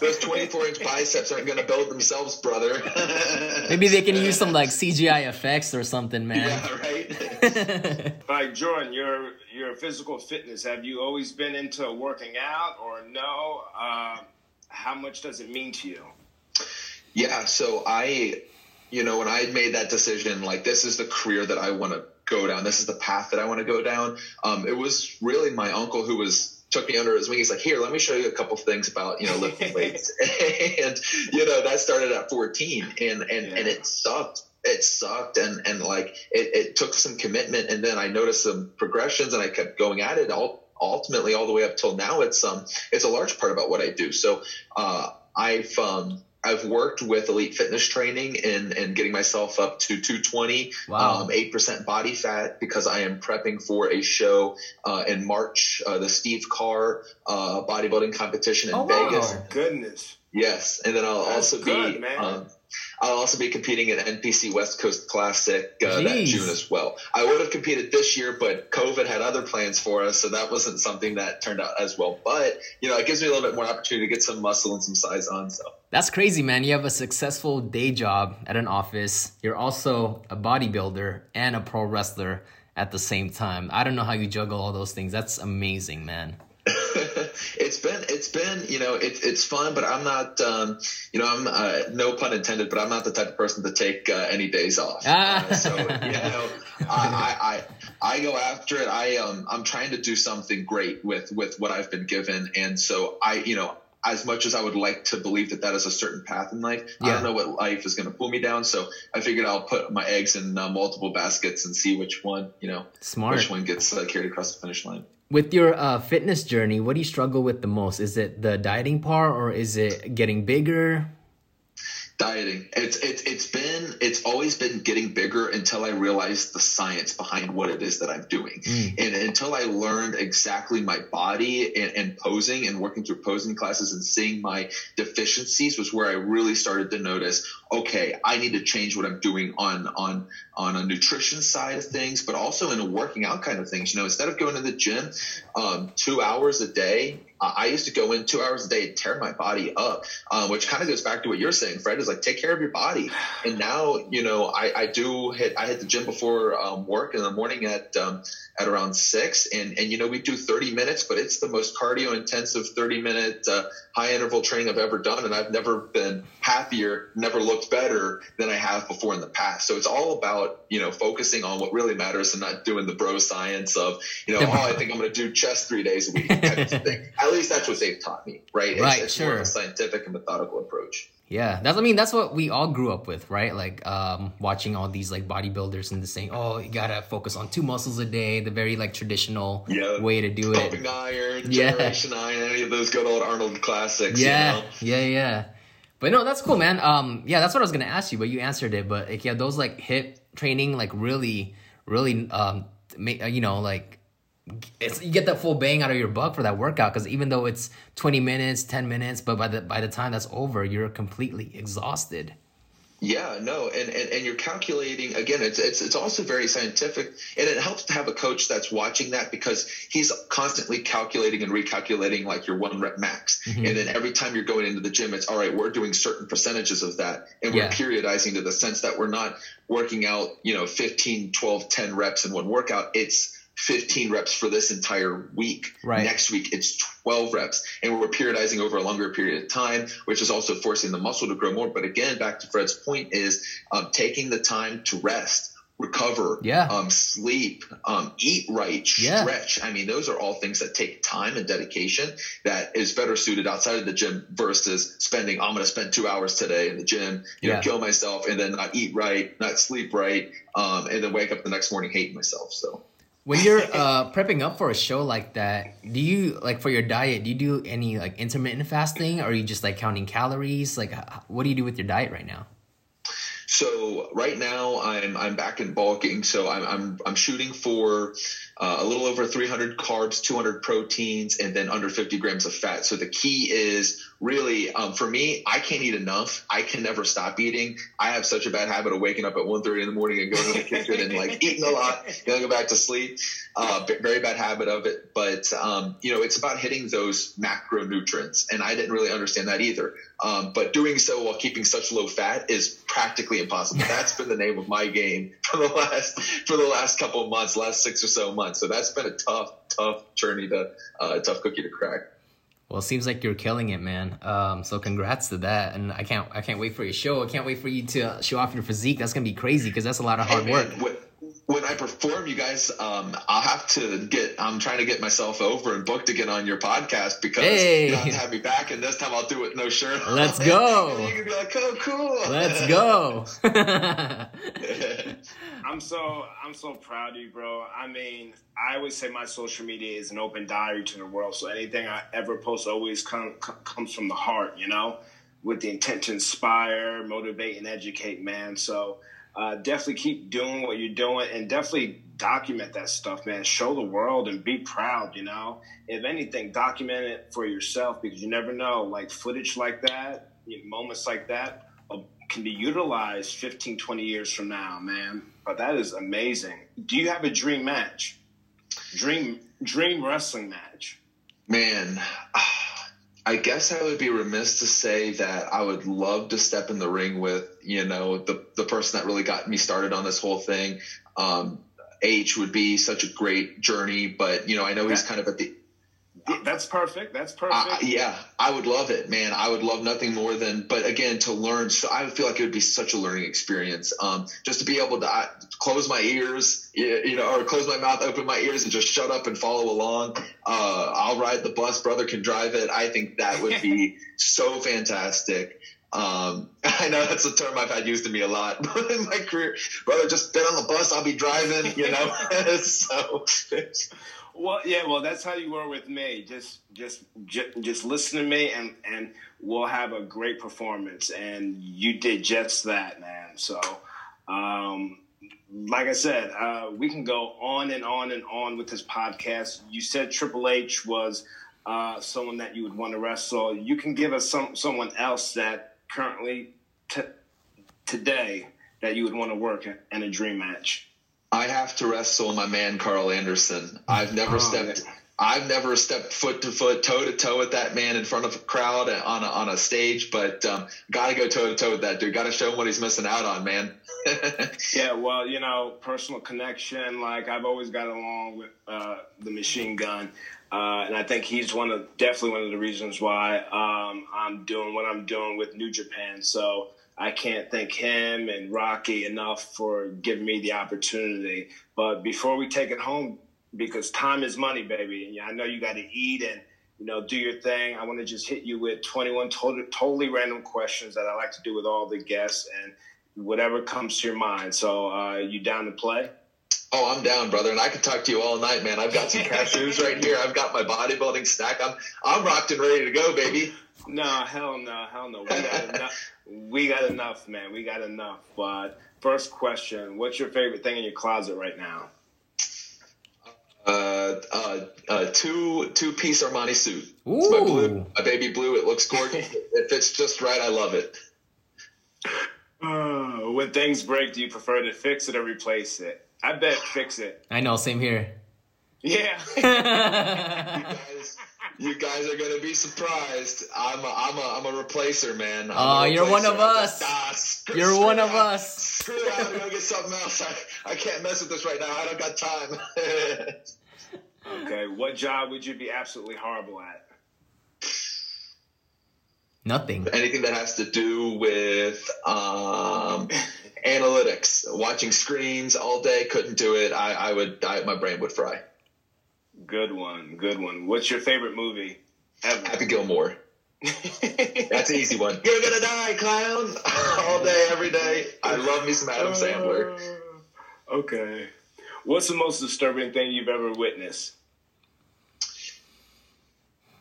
those twenty-four inch biceps aren't going to build themselves, brother. Maybe they can use some like CGI effects or something, man. Yeah, right. like Jordan, your your physical fitness. Have you always been into working out, or no? Uh, how much does it mean to you? Yeah, so I, you know, when I made that decision, like this is the career that I want to go down. This is the path that I want to go down. Um, it was really my uncle who was took me under his wing. He's like, here, let me show you a couple things about, you know, lifting weights. and, you know, that started at 14 and, and, yeah. and it sucked. It sucked. And, and like, it, it took some commitment. And then I noticed some progressions and I kept going at it all, ultimately all the way up till now. It's, um, it's a large part about what I do. So, uh, I've, um, I've worked with elite fitness training and, and getting myself up to 220, wow. um, 8% body fat because I am prepping for a show uh, in March, uh, the Steve Carr uh, bodybuilding competition in oh, Vegas. Wow. Goodness. Yes. And then I'll That's also good, be, um, I'll also be competing at NPC West Coast Classic uh, that June as well. I would have competed this year, but COVID had other plans for us, so that wasn't something that turned out as well. But you know, it gives me a little bit more opportunity to get some muscle and some size on. So that's crazy, man. You have a successful day job at an office. You're also a bodybuilder and a pro wrestler at the same time. I don't know how you juggle all those things. That's amazing, man. it's been it's been you know it's it's fun, but I'm not um, you know I'm uh, no pun intended, but I'm not the type of person to take uh, any days off. Ah. Uh, so you know I, I I go after it. I um I'm trying to do something great with with what I've been given, and so I you know as much as I would like to believe that that is a certain path in life, yeah. I don't know what life is going to pull me down. So I figured I'll put my eggs in uh, multiple baskets and see which one, you know, Smart. which one gets uh, carried across the finish line. With your uh, fitness journey, what do you struggle with the most? Is it the dieting part or is it getting bigger? Dieting. It's it's it's been it's always been getting bigger until i realized the science behind what it is that i'm doing. Mm. and until i learned exactly my body and, and, posing and working through posing classes and seeing my deficiencies was where i really started to notice okay i need to change what i'm doing on on on a nutrition side of things but also in a working out kind of things. You know instead of going to the gym um, two hours a day I used to go in two hours a day and tear my body up, um, which kind of goes back to what you're saying, Fred. Is like take care of your body. And now, you know, I, I do hit. I hit the gym before um, work in the morning at um, at around six, and and you know we do 30 minutes, but it's the most cardio intensive 30 minute uh, high interval training I've ever done, and I've never been happier, never looked better than I have before in the past. So it's all about you know focusing on what really matters and not doing the bro science of you know oh I think I'm going to do chest three days a week type of thing. At least that's what they've taught me, right? It's, right, it's sure. more of a scientific and methodical approach. Yeah, that's I mean that's what we all grew up with, right? Like um, watching all these like bodybuilders and the saying, "Oh, you gotta focus on two muscles a day," the very like traditional yeah. way to do it. Pumping Iron, yeah. Generation Iron, any of those good old Arnold classics. Yeah, you know? yeah, yeah. But no, that's cool, man. Um, yeah, that's what I was gonna ask you, but you answered it. But like, yeah, those like hip training, like really, really, um, make, you know, like it's you get that full bang out of your buck for that workout because even though it's 20 minutes 10 minutes but by the by the time that's over you're completely exhausted yeah, no, and, and, and you're calculating again. It's it's it's also very scientific, and it helps to have a coach that's watching that because he's constantly calculating and recalculating like your one rep max, mm-hmm. and then every time you're going into the gym, it's all right. We're doing certain percentages of that, and we're yeah. periodizing to the sense that we're not working out, you know, 15, 12, 10 reps in one workout. It's 15 reps for this entire week. Right. Next week, it's 12 reps. And we're periodizing over a longer period of time, which is also forcing the muscle to grow more. But again, back to Fred's point is um, taking the time to rest recover, Yeah. um, sleep, um, eat right, Yeah. stretch. I mean, those are all things that take time and dedication that is better suited outside of the gym versus spending, I'm going to spend two hours today in the gym, you Yeah. know, kill myself and then not eat right, not sleep right, um, and then wake up the next morning hating myself. So. When you're uh, prepping up for a show like that, do you like for your diet? Do you do any like intermittent fasting, or are you just like counting calories? Like, what do you do with your diet right now? So right now I'm I'm back in bulking. So I'm I'm I'm shooting for uh, a little over 300 carbs, 200 proteins, and then under 50 grams of fat. So the key is really um, for me, I can't eat enough. I can never stop eating. I have such a bad habit of waking up at 1:30 in the morning and going to the kitchen and like eating a lot, then go back to sleep. Uh, very bad habit of it. But um, you know, it's about hitting those macronutrients, and I didn't really understand that either. Um, but doing so while keeping such low fat is practically impossible. That's been the name of my game for the last for the last couple of months, last six or so months. So that's been a tough, tough journey to uh, a tough cookie to crack. Well, it seems like you're killing it, man. Um, so congrats to that, and I can't I can't wait for your show. I can't wait for you to show off your physique. That's gonna be crazy because that's a lot of hard Hey, work. man, when, I perform, you guys, um, I'll have to get. I'm trying to get myself over and booked to get on your podcast because Hey. you have to have me back, and this time I'll do it no shirt. Let's go. You can be like, "Oh, cool." Let's go. I'm so I'm so proud of you, bro. I mean, I always say my social media is an open diary to the world. So anything I ever post always come, co- comes from the heart, you know, with the intent to inspire, motivate, and educate, man. So uh, definitely keep doing what you're doing, and definitely document that stuff, man. Show the world and be proud, you know. If anything, document it for yourself because you never know. Like footage like that, moments like that uh, can be utilized 15, 20 years from now, man. But that is amazing. Do you have a dream match? Dream dream wrestling match? Man, I guess I would be remiss to say that I would love to step in the ring with, you know, the, the person that really got me started on this whole thing. Um, H would be such a great journey, but, you know, I know he's kind of at the, That's perfect. That's perfect. uh, yeah, I would love it, man. I would love nothing more than, but again, to learn. So I feel like it would be such a learning experience. Um, just to be able to uh, close my ears, you you know, or close my mouth, open my ears, and just shut up and follow along. Uh, I'll ride the bus. Brother can drive it. I think that would be so fantastic. Um, I know that's a term I've had used to me a lot in my career. Brother, just get on the bus. I'll be driving. You know, so. Well, yeah, well, that's how you were with me. Just, just, just, just listen to me, and and we'll have a great performance. And you did just that, man. So, um, like I said, uh, we can go on and on and on with this podcast. You said Triple H was uh, someone that you would want to wrestle. You can give us some someone else that currently t- today that you would want to work in a dream match. I have to wrestle my man Karl Anderson. I've never Oh, stepped. I've never stepped foot to foot, toe to toe with that man in front of a crowd on a, on a stage, but um, got to go toe to toe with that dude. Got to show him what he's missing out on, man. Yeah, well, you know, personal connection. Like I've always got along with uh, the machine gun, uh, and I think he's one of definitely one of the reasons why um, I'm doing what I'm doing with New Japan. So I can't thank him and Rocky enough for giving me the opportunity. But before we take it home, because time is money, baby, and I know you got to eat and you know do your thing. I want to just hit you with 21 totally, totally random questions that I like to do with all the guests and whatever comes to your mind. So, uh, you down to play? oh, I'm down, brother, and I could talk to you all night, man. I've got some cashews right here. I've got my bodybuilding stack. I'm I'm rocked and ready to go, baby. No, hell no, hell no. We got enough. We got enough, man. We got enough. But first question: What's your favorite thing in your closet right now? Uh, uh, uh, two two piece Armani suit. It's my blue, Ooh. my baby blue. It looks gorgeous. it fits just right. I love it. Uh, when things break, do you prefer to fix it or replace it? I bet fix it. I know, same here. Yeah. you guys, are gonna be surprised. I'm a, I'm a, I'm a replacer, man. I'm Oh, a you're one of us. just- ah, screw- You're screw one of that. us. Screw that. I'm gonna get something else. I, I can't mess with this right now. I don't got time. okay. What job would you be absolutely horrible at? Nothing. Anything that has to do with um, analytics, watching screens all day, couldn't do it. I, I would, I, my brain would fry. Good one, good one. What's your favorite movie ever? Happy Gilmore. That's an easy one. You're gonna die, clown! all day, every day. I love me some Adam Sandler. Uh, okay. What's the most disturbing thing you've ever witnessed?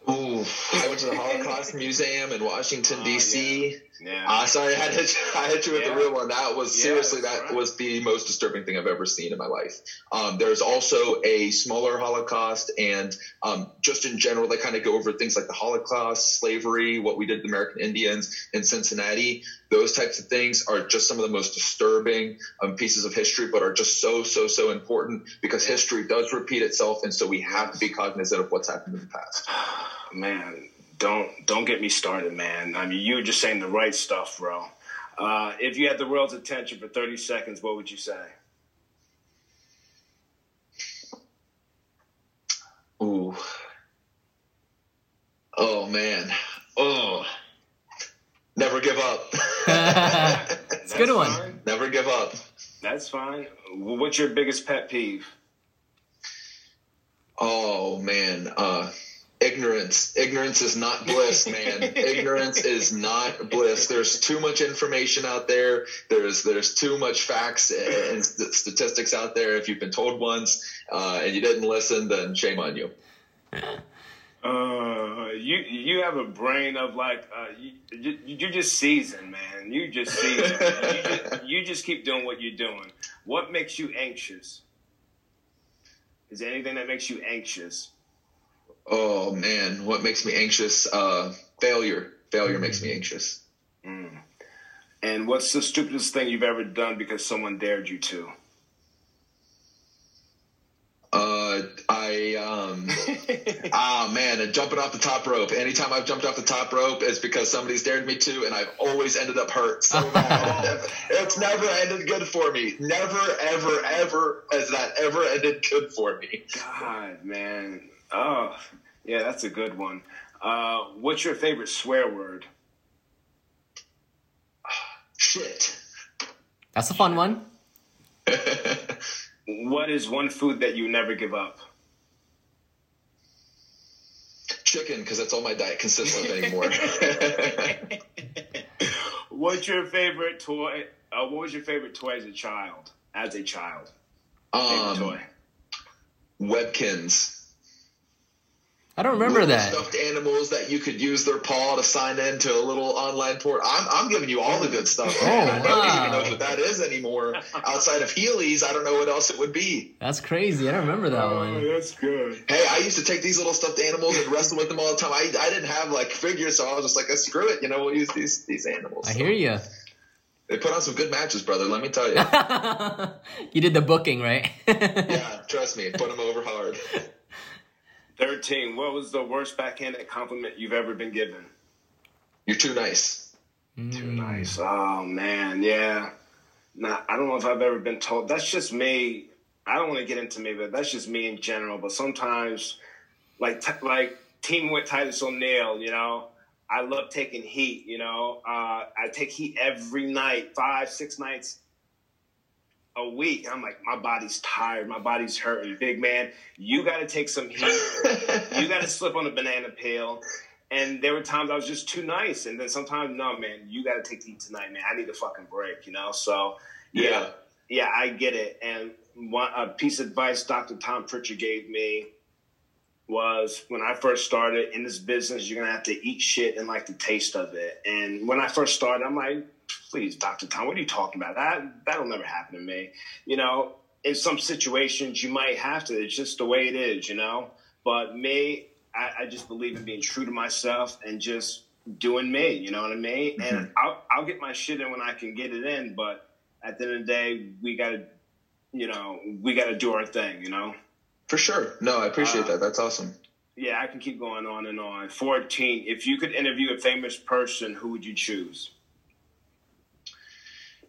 Ooh, I went to the Holocaust Museum in Washington D.C. yeah. Yeah. Uh, sorry, I had to, I hit you with Yeah. the real one. That was Yeah, seriously that right. was the most disturbing thing I've ever seen in my life. Um, there's also a smaller Holocaust, and um, just in general, they kind of go over things like the Holocaust, slavery, what we did to the American Indians in Cincinnati. Those types of things are just some of the most disturbing um, pieces of history, but are just so so so important because history does repeat itself, and so we have to be cognizant of what's happened in the past. Man, don't don't get me started, man. I mean, you were just saying the right stuff, bro. Uh, if you had the world's attention for 30 seconds, what would you say? Ooh. Oh man. Oh. Never give up. it's a good one. Fine. Never give up. That's fine. What's your biggest pet peeve? Oh man. Uh ignorance. Ignorance is not bliss, man. ignorance is not bliss. There's too much information out there. There's there's too much facts and statistics out there. If you've been told once uh, and you didn't listen, then shame on you. Uh, you you have a brain of like uh, you, you you're just seasoned, man. You just seasoned. you, just, you just keep doing what you're doing. What makes you anxious? Is there anything that makes you anxious? Oh man, what makes me anxious? Uh, failure. Failure makes me anxious. And what's the stupidest thing you've ever done because someone dared you to? Uh, I um, ah man, and jumping off the top rope. Anytime I've jumped off the top rope, it's because somebody's dared me to, and I've always ended up hurt so it's never ended good for me. Never, ever, ever has that ever ended good for me. God, man. Oh, yeah, that's a good one. Uh, what's your favorite swear word? Shit. That's a fun one. What is one food that you never give up? Chicken, because that's all my diet consists of anymore. What's your favorite toy? Uh, what was your favorite toy as a child? As a child, favorite um, toy. Webkinz. I don't remember that. stuffed animals that you could use their paw to sign into a little online port. I'm, I'm giving you all the good stuff. Oh, man. I don't wow. even know what that is anymore. Outside of Heelys, I don't know what else it would be. That's crazy. I don't remember that one. that's good. Hey, I used to take these little stuffed animals and wrestle with them all the time. I, I didn't have like figures, so I was just like, "Uh, screw it, you know, we'll use these these animals. I hear you. They put on some good matches, brother. Let me tell you. you did the booking, right? yeah, trust me, put them over hard. Thirteen. What was the worst backhanded compliment you've ever been given? You're too nice. Too nice. Oh man, yeah. Nah, I don't know if I've ever been told. That's just me. I don't want to get into me, but that's just me in general. But sometimes, like t- like team with Titus O'Neil, you know, I love taking heat. You know, uh, I take heat every night, five, six nights a week. I'm like, my body's tired, my body's hurting. Big man, you got to take some heat. you got to slip on a banana peel. And there were times I was just too nice, and then sometimes, no, man, you got to take the heat tonight, man. I need a fucking break, you know. So, yeah, Yeah. yeah, I get it. And one a piece of advice Dr. Tom Prichard gave me was when I first started in this business, you're gonna have to eat shit and like the taste of it. And when I first started, I'm like, please, Dr. Tom, what are you talking about? That that'll never happen to me. You know, in some situations you might have to. It's just the way it is, you know. But me, I, I just believe in being true to myself and just doing me. You know what I mean? And I'll I'll get my shit in when I can get it in. But at the end of the day, we gotta, you know, we gotta do our thing. You know. For sure. No, I appreciate Uh, that. That's awesome. Yeah, I can keep going on and on. 14. If you could interview a famous person, who would you choose?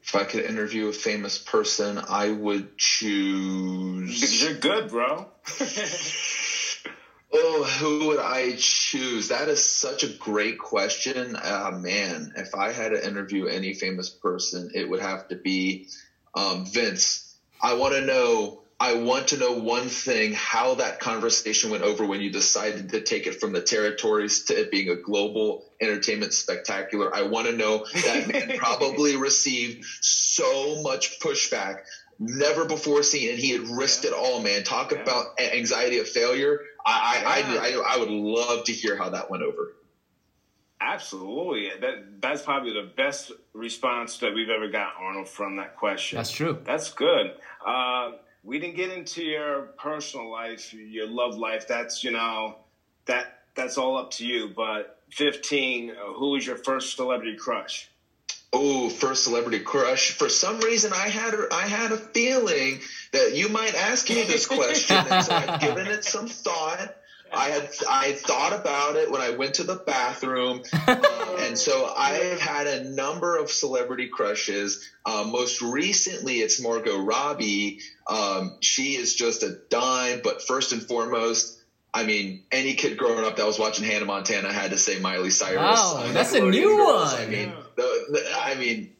If I could interview a famous person, I would Because choose. you're good, bro. Oh, who would I choose? That is such a great question. Uh, man, if I had to interview any famous person, it would have to be um, Vince. I want to know. I want to know one thing: how that conversation went over when you decided to take it from the territories to it being a global entertainment spectacular. I want to know that man probably received so much pushback never before seen, and he had risked yeah. it all, man. Talk yeah. about anxiety of failure. I, I. I, I, would love to hear how that went over. Absolutely. That that's probably the best response that we've ever got, Arnold, from that question. That's true. That's good. Uh, we didn't get into your personal life, your love life. That's you know that that's all up to you. But fifteen, who was your first celebrity crush? Oh, first celebrity crush. For some reason, I had I had a feeling that you might ask me this question, so I've given it some thought. I had I thought about it when I went to the bathroom, um, and so I've had a number of celebrity crushes. Uh, most recently, it's Margot Robbie. Um, she is just a dime, but first and foremost, I mean, any kid growing up that was watching Hannah Montana had to say Miley Cyrus. Wow, that's a new Girls. one. I mean, the, the, I mean,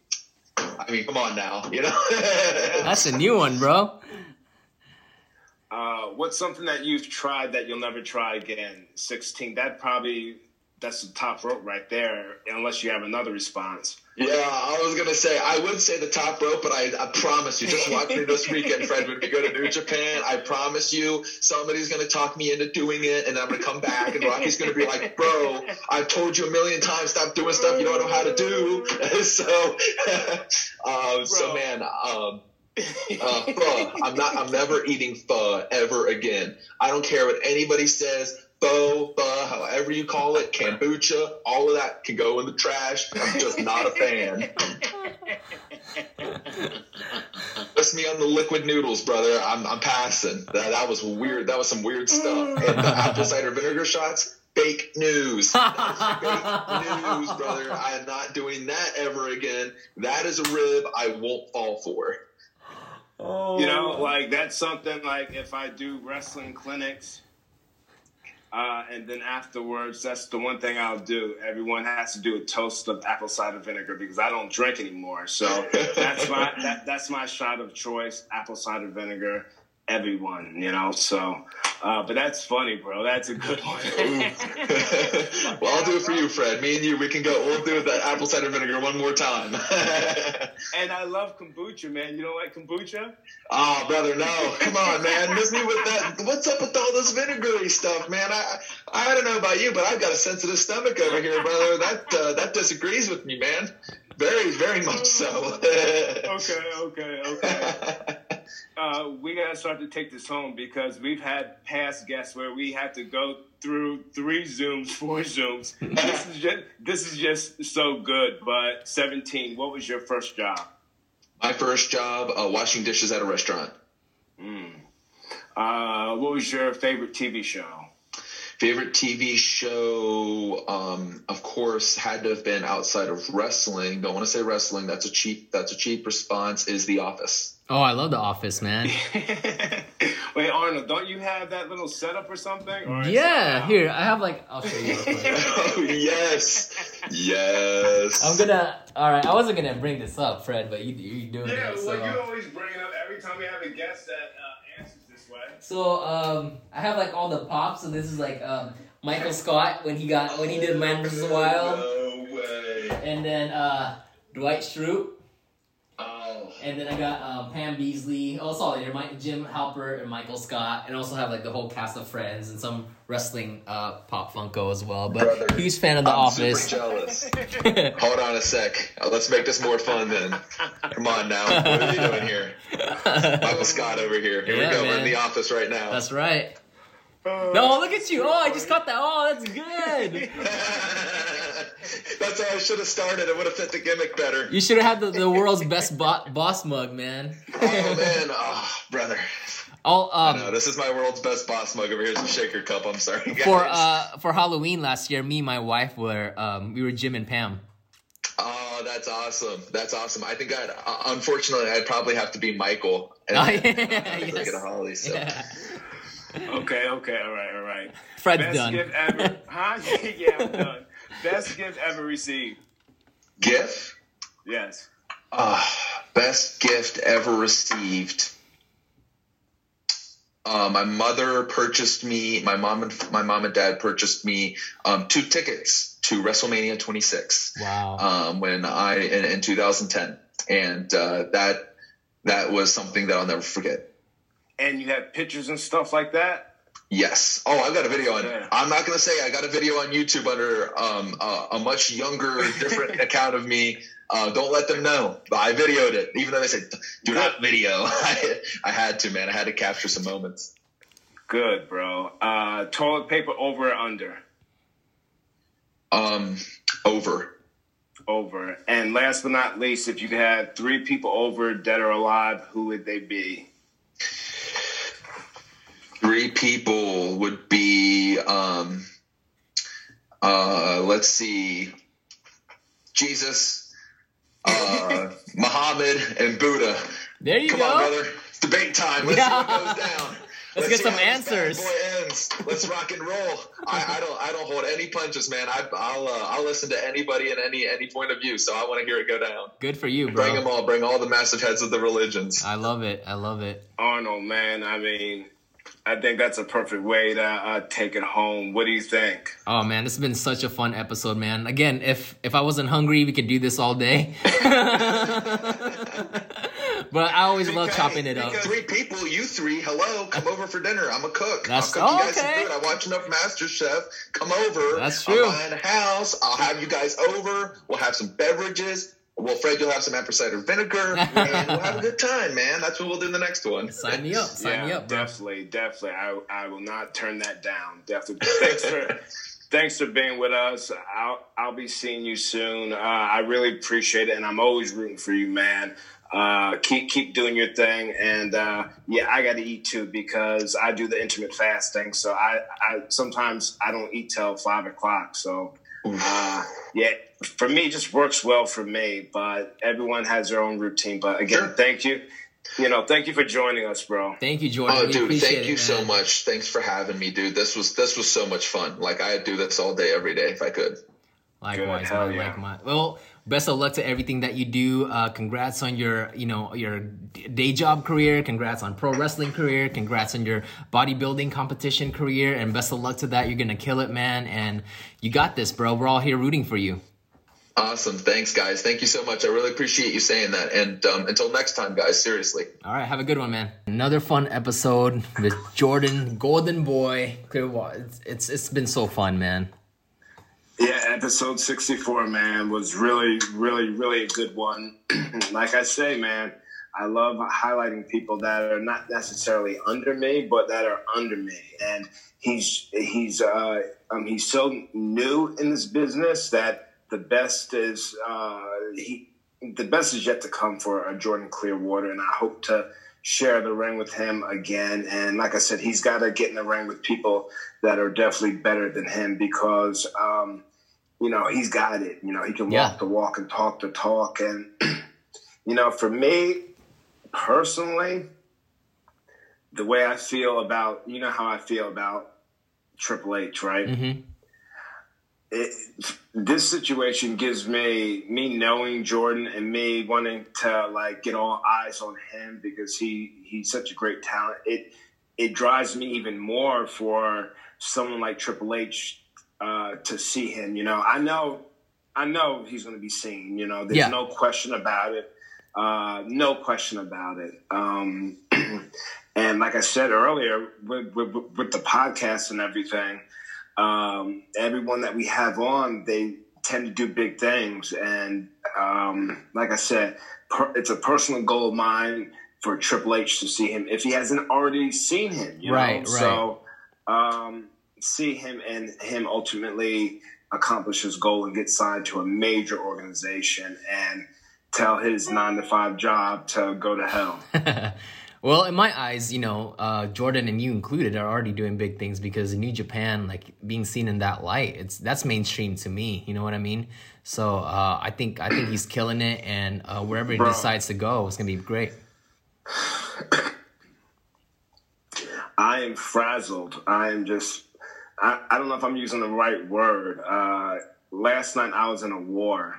I mean, come on now, you know. that's a new one, bro. Uh, what's something that you've tried that you'll never try again? Sixteen. That probably that's the top rope right there, unless you have another response. Yeah, I was gonna say I would say the top rope, but I, I promise you, just watch me this weekend, Fred. When we go to New Japan, I promise you, somebody's gonna talk me into doing it, and I'm gonna come back, and Rocky's gonna be like, "Bro, I've told you a million times, stop doing stuff you don't know how to do." so, um, so man, um, uh, pho. I'm not. I'm never eating pho ever again. I don't care what anybody says. Pho, pho, however you call it, kombucha, all of that can go in the trash. I'm just not a fan. Just me on the liquid noodles, brother. I'm, I'm passing. That, that was weird. That was some weird stuff. And the apple cider vinegar shots, fake news. fake news, brother. I am not doing that ever again. That is a rib I won't fall for. Oh. You know, like that's something like if I do wrestling clinics, uh, and then afterwards, that's the one thing I'll do. Everyone has to do a toast of apple cider vinegar because I don't drink anymore. So that's my that, that's my shot of choice: apple cider vinegar. Everyone, you know. So uh, but that's funny, bro. That's a good one. well, I'll do it for you, Fred. Me and you, we can go. We'll do that apple cider vinegar one more time. and I love kombucha, man. You don't like kombucha? Oh, brother, no. Come on, man. Miss me with that. What's up with all this vinegary stuff, man? I I don't know about you, but I've got a sensitive stomach over here, brother. That uh, that disagrees with me, man. Very, very much so. okay, okay, okay uh, we got to start to take this home because we've had past guests where we had to go through three Zooms, four Zooms. this is just this is just so good. But seventeen, what was your first job? My first job, uh, washing dishes at a restaurant. Mm. Uh, what was your favorite TV show? Favorite TV show, um, of course, had to have been outside of wrestling. Don't want to say wrestling. That's a cheap. That's a cheap response. Is The Office. Oh, I love The Office, man. Wait, Arnold, don't you have that little setup or something? Or yeah, here I have like. I'll show you. oh yes, yes. I'm gonna. All right, I wasn't gonna bring this up, Fred, but you you doing yeah, it. Yeah, well, you always bring it up every time we have a guest that. Uh, answers this way. so um, I have like all the pops. So this is like um, Michael Scott when he got when he did Man vs. Wild. No way. And then uh, Dwight Schrute. Oh. And then I got um, Pam Beesly. Also, there Mike, Jim Halpert and Michael Scott, and also have like the whole cast of friends and some wrestling uh, pop Funko as well. But Brother, huge fan of The I'm Office. Super jealous. Hold on a sec. Let's make this more fun then. Come on now. What are you doing here? Michael Scott over here. Here yeah, we go. Man. We're in the office right now. That's right. Uh, no, look at you. Oh, I just caught that. Oh, that's good. that's how I should have started. It would have fit the gimmick better. You should have had the, the world's best bo- boss mug, man. oh, man. Oh, brother. I'll, um, no, this is my world's best boss mug over here. It's a shaker cup. I'm sorry, guys. For uh, for Halloween last year, me and my wife were um, we were Jim and Pam. Oh, that's awesome. That's awesome. I think I'd uh, unfortunately I'd probably have to be Michael and oh, yeah, yes. Holly. So. Yeah. Okay, okay, all right, all right. Fred's Best done. gift ever, huh? yeah, I'm done. Best gift ever received. Gift? Yes. Uh, best gift ever received. Uh, my mother purchased me. My mom and my mom and dad purchased me um, two tickets to WrestleMania 26 Wow. um, when I in, in 2010, and uh, that that was something that I'll never forget. And you have pictures and stuff like that. Yes. Oh, I've got a video on. Yeah. I'm not going to say I got a video on YouTube under um, uh, a much younger, different account of me. Uh, don't let them know. But I videoed it, even though they said do not video. I, I had to, man. I had to capture some moments. Good, bro. Uh, toilet paper over or under? Um, over. Over. And last but not least, if you had three people over, dead or alive, who would they be? Three people would be. Um, uh, let's see. Jesus, uh, Muhammad, and Buddha. there you Come go. on, brother. It's debate time. Let's see what goes down. Let's get see some how this bad answers. boy ends. Let's rock and roll. I, I don't. I don't hold any punches, man. I, I'll. Uh, I'll listen to anybody and any any point of view. So I want to hear it go down. Good for you, Bring them all. Bring all the massive heads of the religions. I love it. I love it. Arnold, man. I mean, I think that's a perfect way to uh, take it home. What do you think? Oh man, this has been such a fun episode, man. Again, if if I wasn't hungry, we could do this all day. but I always love chopping it up. Three people, you three. Hello, come over for dinner. I'm a cook. That's- I'll cook oh, you guys okay. some food. I watch enough Master Chef. Come over. That's true. I'm buying a house. I'll have you guys over. We'll have some beverages. Well, Fred, you'll have some apple cider vinegar, and we'll have a good time, man. That's what we'll do in the next one. Sign me up. Sign me up, bro. definitely, definitely. I I will not turn that down. Definitely. Thanks for thanks for being with us. I'll I'll be seeing you soon. Uh, I really appreciate it, and I'm always rooting for you, man. Uh, keep keep doing your thing, and uh, yeah, I got to eat too because I do the intermittent fasting. So I I sometimes I don't eat till five o'clock. So uh, yeah, for me, it just works well for me. But everyone has their own routine. But again, Sure. thank you. You know, thank you for joining us, bro. Thank you, Jordan. Oh, we dude, appreciate thank you it, so much. Thanks for having me, dude. This was this was so much fun. Like I'd do this all day, every day if I could. Likewise, Good, hell man. yeah. Like my well, best of luck to everything that you do. Uh, congrats on your, you know, your day job career. Congrats on pro wrestling career. Congrats on your bodybuilding competition career. And best of luck to that. You're gonna kill it, man. And you got this, bro. We're all here rooting for you. Awesome. Thanks, guys. Thank you so much. I really appreciate you saying that. And um, until next time, guys. Seriously. All right, have a good one, man. Another fun episode with Jordan, Golden Boy. Clearwater. It's, it's it's been so fun, man. Yeah, episode 64, man, was really, really, really a good one. like I say, man, I love highlighting people that are not necessarily under me, but that are under me. And he's he's uh, um, he's so new in this business that the best is uh, he the best is yet to come for Jordan Clearwater, and I hope to share the ring with him again. And like I said, he's got to get in the ring with people that are definitely better than him because, um, you know, he's got it. You know, he can Yeah. walk the walk and talk the talk. And, you know, for me personally, the way I feel about, you know, how I feel about Triple H, right? hmm it, this situation gives me me knowing Jordan and me wanting to like get all eyes on him because he he's such a great talent. It it drives me even more for someone like Triple H uh, to see him. You know, I know I know he's going to be seen. You know, there's Yeah. no question about it. Uh, no question about it. Um, and like I said earlier, with, with, with the podcast and everything, um, everyone that we have on, they tend to do big things. And um, like I said, per, it's a personal goal of mine for Triple H to see him if he hasn't already seen him. You Right, know? right. So um, see him and him ultimately accomplish his goal and get signed to a major organization and tell his nine to five job to go to hell. well, in my eyes, you know, uh, Jordan and you included are already doing big things because New Japan, like being seen in that light, it's that's mainstream to me. You know what I mean? So uh, I think I think he's killing it, and uh, wherever he Bro. decides to go, it's gonna be great. I am frazzled. I am just. I, I don't know if I'm using the right word. Uh, last night I was in a war.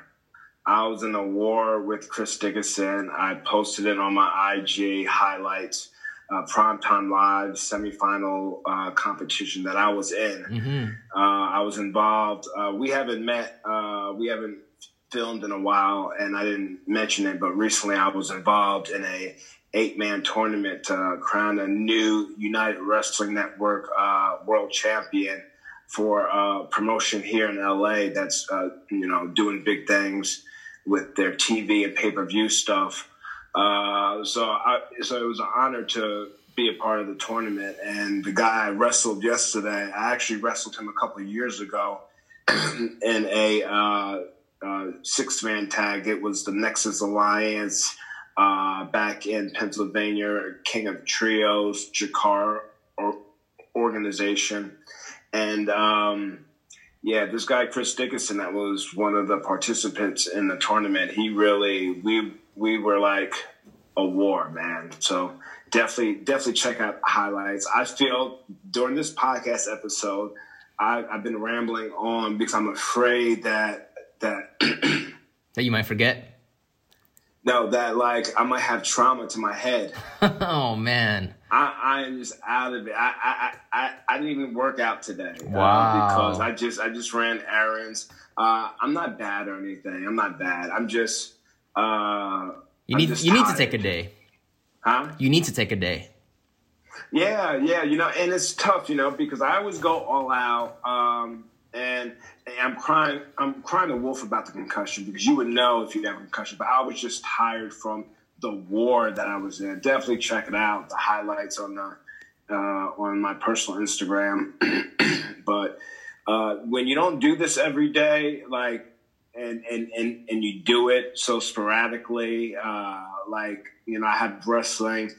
I was in a war with Chris Dickinson. I posted it on my IG highlights, uh, primetime live semifinal uh, competition that I was in. Mm-hmm. Uh, I was involved. Uh, we haven't met. Uh, we haven't filmed in a while, and I didn't mention it, but recently I was involved in a eight man tournament to crown a new United Wrestling Network uh, world champion for uh, promotion here in LA. That's uh, you know doing big things with their TV and pay per view stuff. Uh, so I, so it was an honor to be a part of the tournament. And the guy I wrestled yesterday, I actually wrestled him a couple of years ago in a uh, uh, six man tag. It was the Nexus Alliance uh, back in Pennsylvania, King of Trios, Jakar or, organization. And um, yeah, this guy, Chris Dickinson, that was one of the participants in the tournament, he really, we, we were like a war, man. So definitely, definitely check out highlights. I feel during this podcast episode, I, I've been rambling on because I'm afraid that, that, that you might forget. No, that like I might have trauma to my head. oh man. I, I am just out of it. I, I I I didn't even work out today. uh, Wow. because I just I just ran errands. Uh, I'm not bad or anything. I'm not bad. I'm just uh You need you need to take a day. Huh? You need to take a day. Yeah, yeah, you know, and it's tough, you know, because I always go all out, um, and, and I'm crying, I'm crying a wolf about the concussion because you would know if you have a concussion. But I was just tired from the war that I was in. Definitely check it out, the highlights on the uh, on my personal Instagram. but uh, when you don't do this every day, like and and and and you do it so sporadically, uh, like you know, I had wrestling.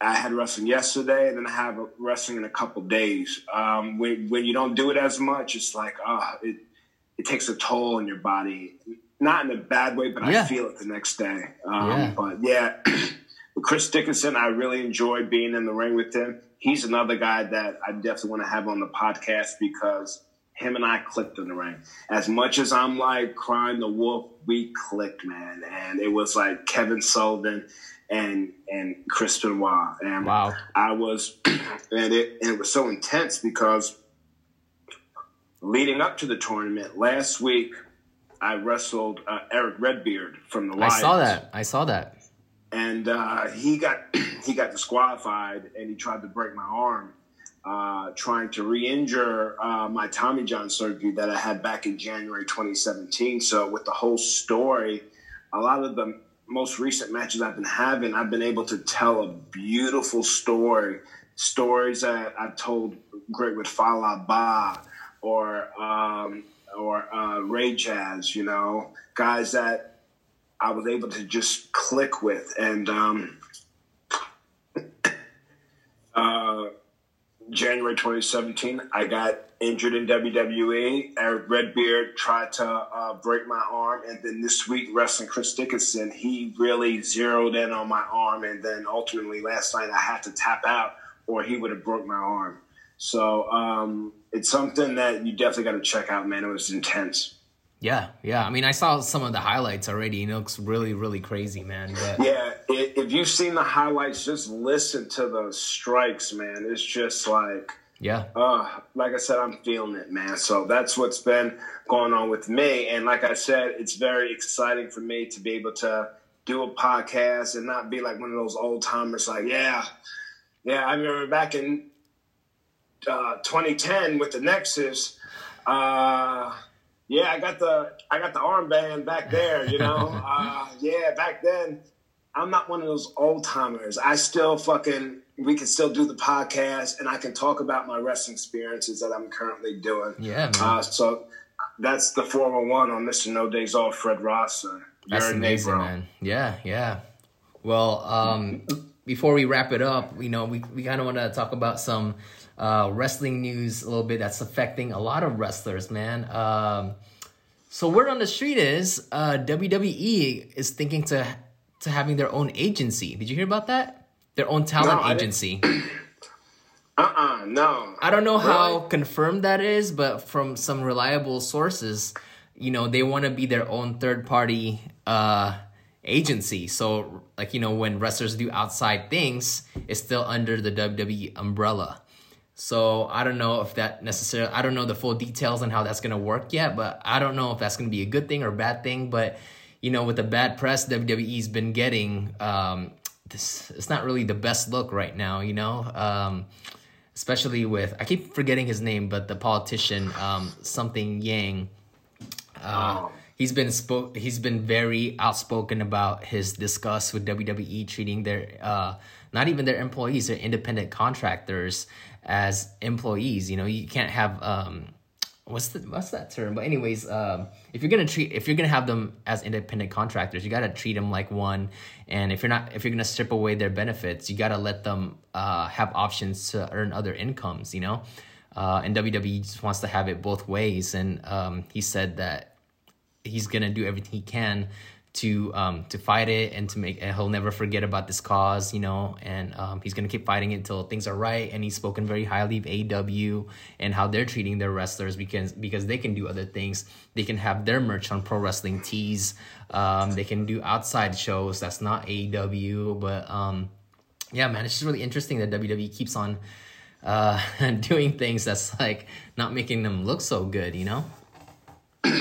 I had wrestling yesterday, and then I have wrestling in a couple days. Um, when when you don't do it as much, it's like ah, it it takes a toll on your body. Not in a bad way, but Yeah. I feel it the next day. Um, Yeah. But yeah, with Chris Dickinson, I really enjoyed being in the ring with him. He's another guy that I definitely want to have on the podcast because him and I clicked in the ring. As much as I'm like crying the wolf, we clicked, man. And it was like Kevin Sullivan and and Chris Benoit. And Wow. I was, and it and it was so intense because leading up to the tournament last week, I wrestled uh, Erick Redbeard from the I saw that. I saw that. and uh, he got he got disqualified and he tried to break my arm uh, trying to re-injure uh, my tommy john surgery that i had back in january 2017 so with the whole story a lot of the most recent matches i've been having i've been able to tell a beautiful story stories that i've told great with Fallah Bahh or um, or uh, ray jazz you know guys that I was able to just click with. And um, uh, January 2017, I got injured in WWE. Erick Redbeard tried to uh, break my arm. And then this week, wrestling Chris Dickinson, he really zeroed in on my arm. And then ultimately, last night, I had to tap out or he would have broke my arm. So um, it's something that you definitely got to check out, man. It was intense. Yeah, yeah. I mean, I saw some of the highlights already. and It looks really, really crazy, man. But Yeah, if you've seen the highlights, just listen to the strikes, man. It's just like, yeah, uh, like I said, I'm feeling it, man. So that's what's been going on with me. And like I said, it's very exciting for me to be able to do a podcast and not be like one of those old timers, like, yeah, yeah, I remember back in uh, 2010 with the Nexus. Uh, yeah, I got the I got the armband back there. You know, uh, yeah, back then. I'm not one of those old timers. I still fucking we can still do the podcast and I can talk about my wrestling experiences that I'm currently doing. yeah, man. Uh, so that's the 411 on Mr. No Days Off, Fred Rosser. That's You're amazing, man. Yeah, yeah. Well, um, before we wrap it up, you know, we, we kind of want to talk about some uh, wrestling news a little bit that's affecting a lot of wrestlers, man. Um, so word on the street is uh, WWE is thinking to to having their own agency. Did you hear about that? Their own talent No, agency. Uh-uh, no. I don't know really? how confirmed that is, but from some reliable sources, you know, they want to be their own third party uh, agency. So, like, you know, when wrestlers do outside things, it's still under the WWE umbrella. So I don't know if that necessarily, I don't know the full details on how that's going to work yet, but I don't know if that's going to be a good thing or a bad thing. But, you know, with the bad press WWE's been getting, um, this, it's not really the best look right now, you know? Um, especially with, I keep forgetting his name, but the politician, um, something Yang. Uh, oh. He's been spoke. He's been very outspoken about his disgust with WWE treating their, uh, not even their employees, their independent contractors, as employees. You know, you can't have um, what's the what's that term? But anyways, um, if you're gonna treat if you're gonna have them as independent contractors, you gotta treat them like one. And if you're not if you're gonna strip away their benefits, you gotta let them uh, have options to earn other incomes. You know, uh, and WWE just wants to have it both ways. And um, he said that he's gonna do everything he can to um, to fight it and to make and he'll never forget about this cause, you know, and um, he's gonna keep fighting it until things are right. And he's spoken very highly of AEW and how they're treating their wrestlers because because they can do other things. They can have their merch on Pro Wrestling Tees. Um, they can do outside shows that's not AEW but um, yeah, man, it's just really interesting that WWE keeps on uh, doing things that's like not making them look so good, you know.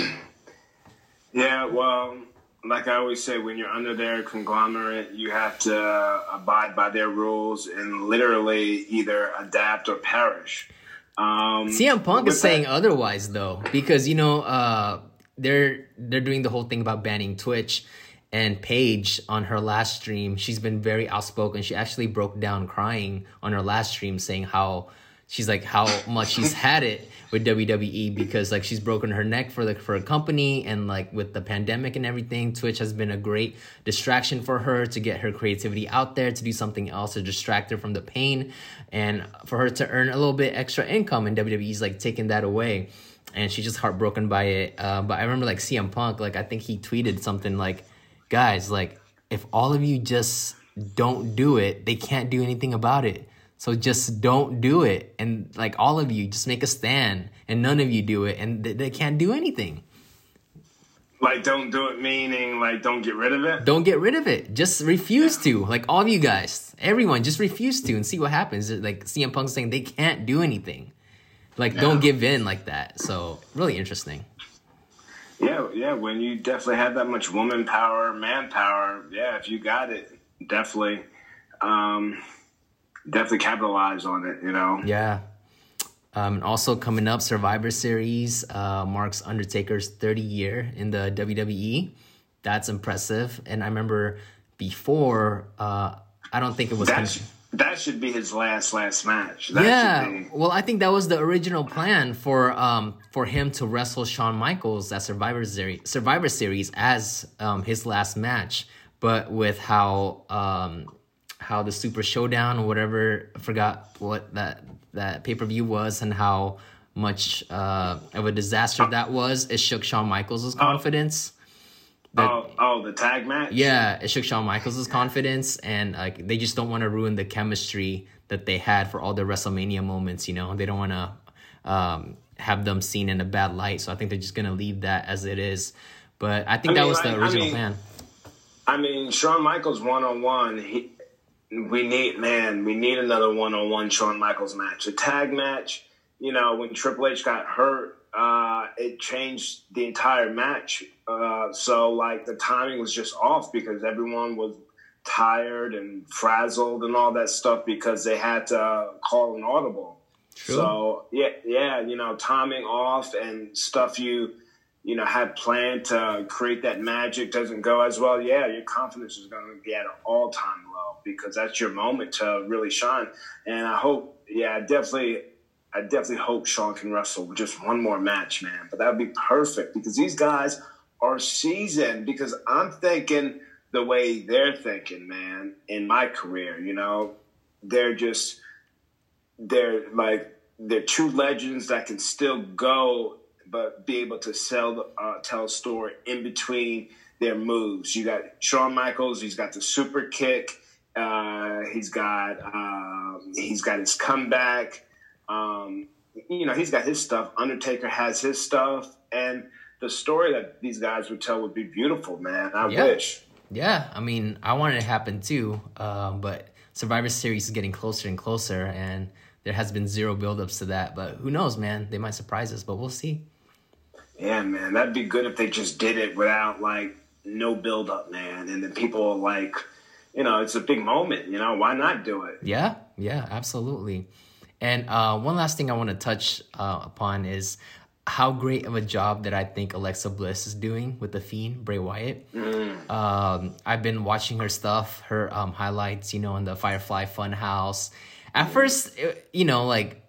Yeah, well like I always say, when you're under their conglomerate, you have to abide by their rules and literally either adapt or perish. Um, CM Punk is saying otherwise though, because you know uh, they're they're doing the whole thing about banning Twitch, and Paige on her last stream, she's been very outspoken. She actually broke down crying on her last stream, saying how she's like how much she's had it with WWE because like she's broken her neck for the for a company and like with the pandemic and everything, Twitch has been a great distraction for her to get her creativity out there to do something else to distract her from the pain and for her to earn a little bit extra income and WWE's like taking that away and she's just heartbroken by it. Uh, but I remember like CM Punk, like I think he tweeted something like, "Guys, like if all of you just don't do it, they can't do anything about it." So just don't do it. And like all of you, just make a stand. And none of you do it. And they, they can't do anything. Like, don't do it, meaning like, don't get rid of it? Don't get rid of it. Just refuse to. Like, all of you guys, everyone, just refuse to and see what happens. Like, CM Punk saying they can't do anything. Like, yeah. don't give in like that. So, really interesting. Yeah, yeah. When you definitely have that much woman power, man power, yeah, if you got it, definitely. Um, definitely capitalize on it, you know? Yeah. Um, and also coming up, Survivor Series uh, marks Undertaker's 30 year in the WWE. That's impressive. And I remember before, uh, I don't think it was. That, sh- that should be his last last match. That yeah. Well, I think that was the original plan for um, for him to wrestle Shawn Michaels at Survivor Series, Survivor Series as um, his last match. But with how um, how the Super Showdown or whatever I forgot what that that pay per view was and how much uh, of a disaster that was. It shook Shawn Michaels' oh. confidence. That, oh, oh, the tag match. Yeah, it shook Shawn Michaels' confidence, and like they just don't want to ruin the chemistry that they had for all the WrestleMania moments. You know, they don't want to um, have them seen in a bad light. So I think they're just gonna leave that as it is. But I think I mean, that was the original I mean, plan. I mean, Shawn Michaels one on one, we need man, we need another one on one Shawn Michaels match. A tag match, you know, when Triple H got hurt, uh, it changed the entire match. Uh, so like the timing was just off because everyone was tired and frazzled and all that stuff because they had to call an audible. True. So yeah, yeah, you know, timing off and stuff you you know had planned to create that magic doesn't go as well. Yeah, your confidence is going to be at an all time because that's your moment to really shine. And I hope, yeah, I definitely, I definitely hope Shawn can wrestle just one more match, man. But that would be perfect because these guys are seasoned. Because I'm thinking the way they're thinking, man. In my career, you know, they're just, they're like they're true legends that can still go but be able to sell uh, tell a story in between their moves. You got Shawn Michaels, he's got the super kick, Uh, he's got um, he's got his comeback. Um, you know, he's got his stuff. Undertaker has his stuff, and the story that these guys would tell would be beautiful, man. I Yeah. wish. Yeah, I mean, I wanted it to happen too, um, but Survivor Series is getting closer and closer, and there has been zero buildups to that. But who knows, man? They might surprise us, but we'll see. Yeah, man, that'd be good if they just did it without like no build up, man, and then people are like, you know, it's a big moment. You know, why not do it? Yeah, yeah, absolutely. And uh, one last thing I want to touch uh, upon is how great of a job that I think Alexa Bliss is doing with the Fiend Bray Wyatt. Um, I've been watching her stuff, her um, highlights, you know, in the Firefly Funhouse. At first, it- you know, like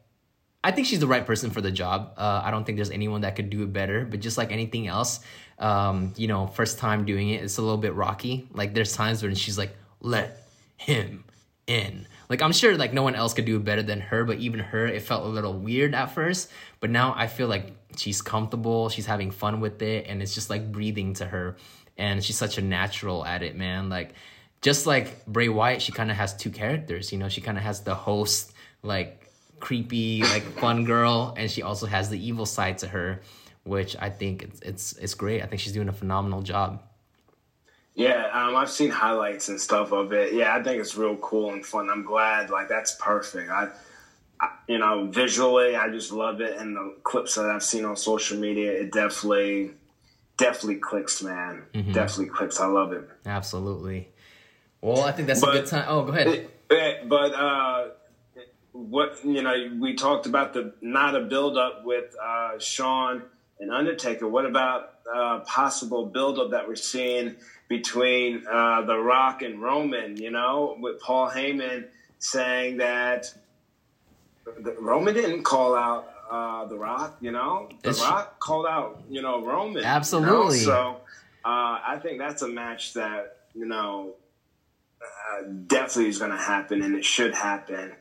I think she's the right person for the job. Uh, I don't think there's anyone that could do it better. But just like anything else, um, you know, first time doing it, it's a little bit rocky. Like there's times when she's like, "Let him in." Like I'm sure like no one else could do better than her. But even her, it felt a little weird at first. But now I feel like she's comfortable. She's having fun with it, and it's just like breathing to her. And she's such a natural at it, man. Like just like Bray Wyatt, she kind of has two characters. You know, she kind of has the host like creepy, like fun girl, and she also has the evil side to her, which I think it's it's it's great. I think she's doing a phenomenal job. Yeah, um, I've seen highlights and stuff of it. Yeah, I think it's real cool and fun. I'm glad. Like that's perfect. I, I you know, visually, I just love it, and the clips that I've seen on social media, it definitely, definitely clicks, man. Definitely clicks. I love it. Absolutely. Well, I think that's a good time. Oh, go ahead. Eh, But uh, what you know, we talked about the not a build up with uh, Shawn and Undertaker. What about uh, possible build up that we're seeing between uh, The Rock and Roman? You know, with Paul Heyman saying that the, Roman didn't call out uh, The Rock. You know, The It's- Rock called out you know Roman. you know? Absolutely. So uh, I think that's a match that you know uh, definitely is going to happen, and it should happen.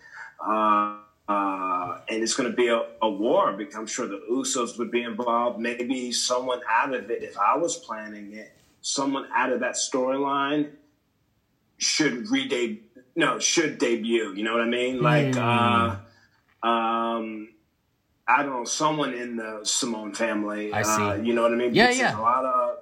Uh, and it's going to be a, a war. because I'm sure the Usos would be involved. Maybe someone out of it, if I was planning it, someone out of that storyline should redebut. No, should debut. You know what I mean? Like, uh, um, I don't know, someone in the Samoan family. I see. Uh, you know what I mean? Yeah, Because yeah. There's a lot of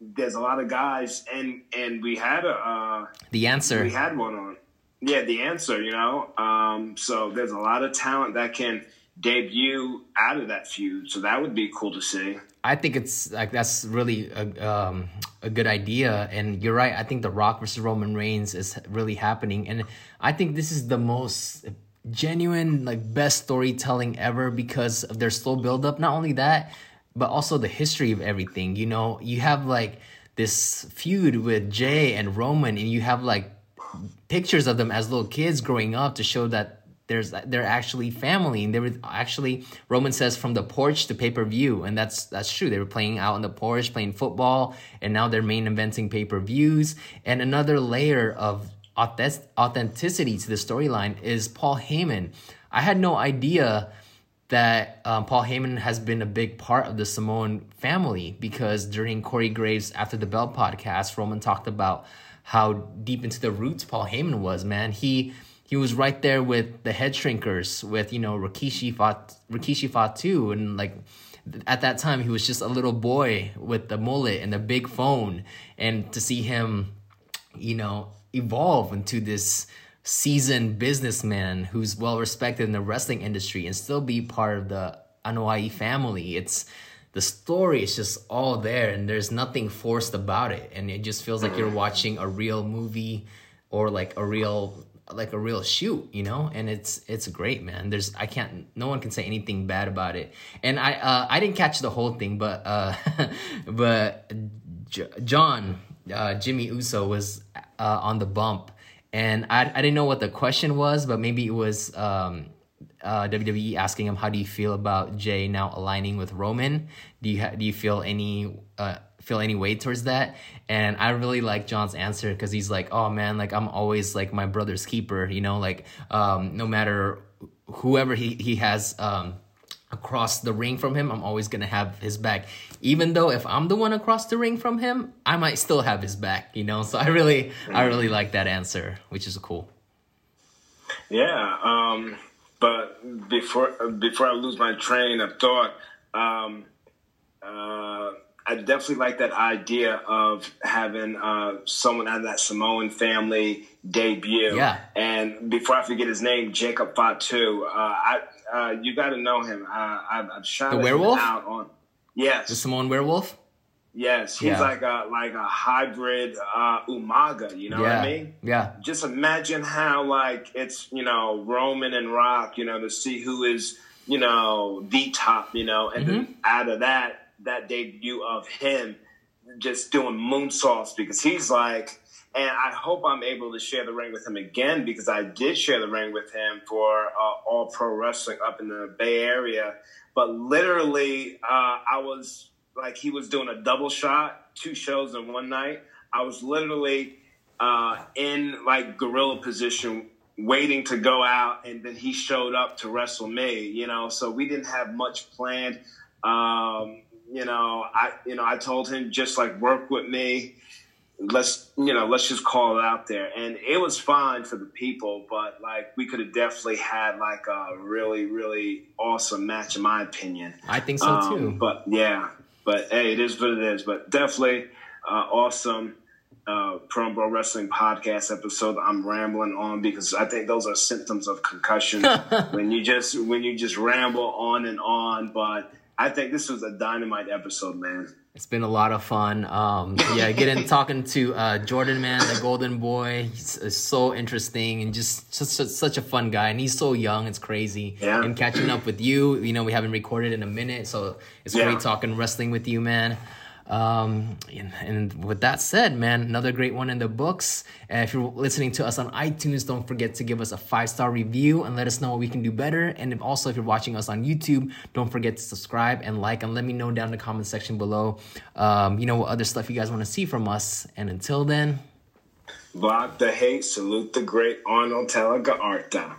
there's a lot of guys, and and we had a. Uh, The answer. we had one on. Yeah, the answer, you know. Um, so there's a lot of talent that can debut out of that feud. So that would be cool to see. I think it's like that's really a um, a good idea, and you're right. I think The Rock versus Roman Reigns is really happening, and I think this is the most genuine, like best storytelling ever because of their slow build up. Not only that, but also the history of everything. You know, you have like this feud with Jey and Roman, and you have like pictures of them as little kids growing up to show that there's they're actually family. And they were actually Roman says from the porch to pay per view and that's that's true. They were playing out on the porch playing football and now they're main eventing pay per views and another layer of authentic- authenticity to the storyline is Paul Heyman. I had no idea that um, Paul Heyman has been a big part of the Samoan family because during Corey Graves After the Bell podcast, Roman talked about how deep into the roots Paul Heyman was. Man, he he was right there with the head shrinkers, with you know Rikishi Fat Rikishi Fatu, and like at that time he was just a little boy with the mullet and the big phone, and to see him you know, evolve into this seasoned businessman who's well respected in the wrestling industry and still be part of the Anoa'i family. It's the story is just all there and there's nothing forced about it. And it just feels like you're watching a real movie or like a real like a real shoot, you know, and it's it's great, man. There's I can't no one can say anything bad about it. And I uh, I didn't catch the whole thing, but uh, but J- John uh, Jimmy Uso was uh, on the bump, and I I didn't know what the question was, but maybe it was um, uh, WWE asking him how do you feel about Jey now aligning with Roman? Do you ha- do you feel any uh, feel any weight towards that? And I really like John's answer because he's like, oh man, like I'm always like my brother's keeper, you know, like um, no matter whoever he he has um, across the ring from him, I'm always gonna have his back. Even though if I'm the one across the ring from him, I might still have his back, you know. So I really, I really like that answer, which is cool. Yeah, um, but before before I lose my train of thought, um, uh, I definitely like that idea of having uh, someone out of that Samoan family debut. Yeah. And before I forget his name, Jacob Fatu. Uh, I uh, you got to know him. I've, I've shot the werewolf out on. Yes. The Samoan werewolf. Yes, he's yeah. like a like a hybrid uh, Umaga. You know yeah. what I mean? Yeah. Just imagine how like it's you know Roman and Rock. You know to see who is you know the top. You know, and mm-hmm. then out of that that debut of him just doing moonsaults because he's like, and I hope I'm able to share the ring with him again because I did share the ring with him for uh, All Pro Wrestling up in the Bay Area. But literally, uh, I was like, he was doing a double shot, two shows in one night. I was literally uh, in like gorilla position waiting to go out and then he showed up to wrestle me you know so we didn't have much planned um, you know, I you know I told him just like work with me. Let's you know let's just call it out there, and it was fine for the people, but like we could have definitely had like a really really awesome match in my opinion. I think so um, too. But yeah, but hey, it is what it is. But definitely uh, awesome. Uh, Pro Bro Wrestling podcast episode. I'm rambling on because I think those are symptoms of concussion when you just when you just ramble on and on. But I think this was a dynamite episode, man. It's been a lot of fun. Um, yeah, getting talking to uh, Jordan, man, the Golden Boy. He's, so interesting and just such, such a fun guy. And he's so young. It's crazy. Yeah. And catching up with you, you know, we haven't recorded in a minute, so it's yeah. great talking wrestling with you, man. Um, and, and, with that said, man, another great one in the books. Uh, if you're listening to us on iTunes, don't forget to give us a five star review and let us know what we can do better. And if also, if you're watching us on YouTube, don't forget to subscribe and like and let me know down in the comment section below, um, you know, what other stuff you guys want to see from us. And until then, block the hate, salute the great Arnold Telegaarta.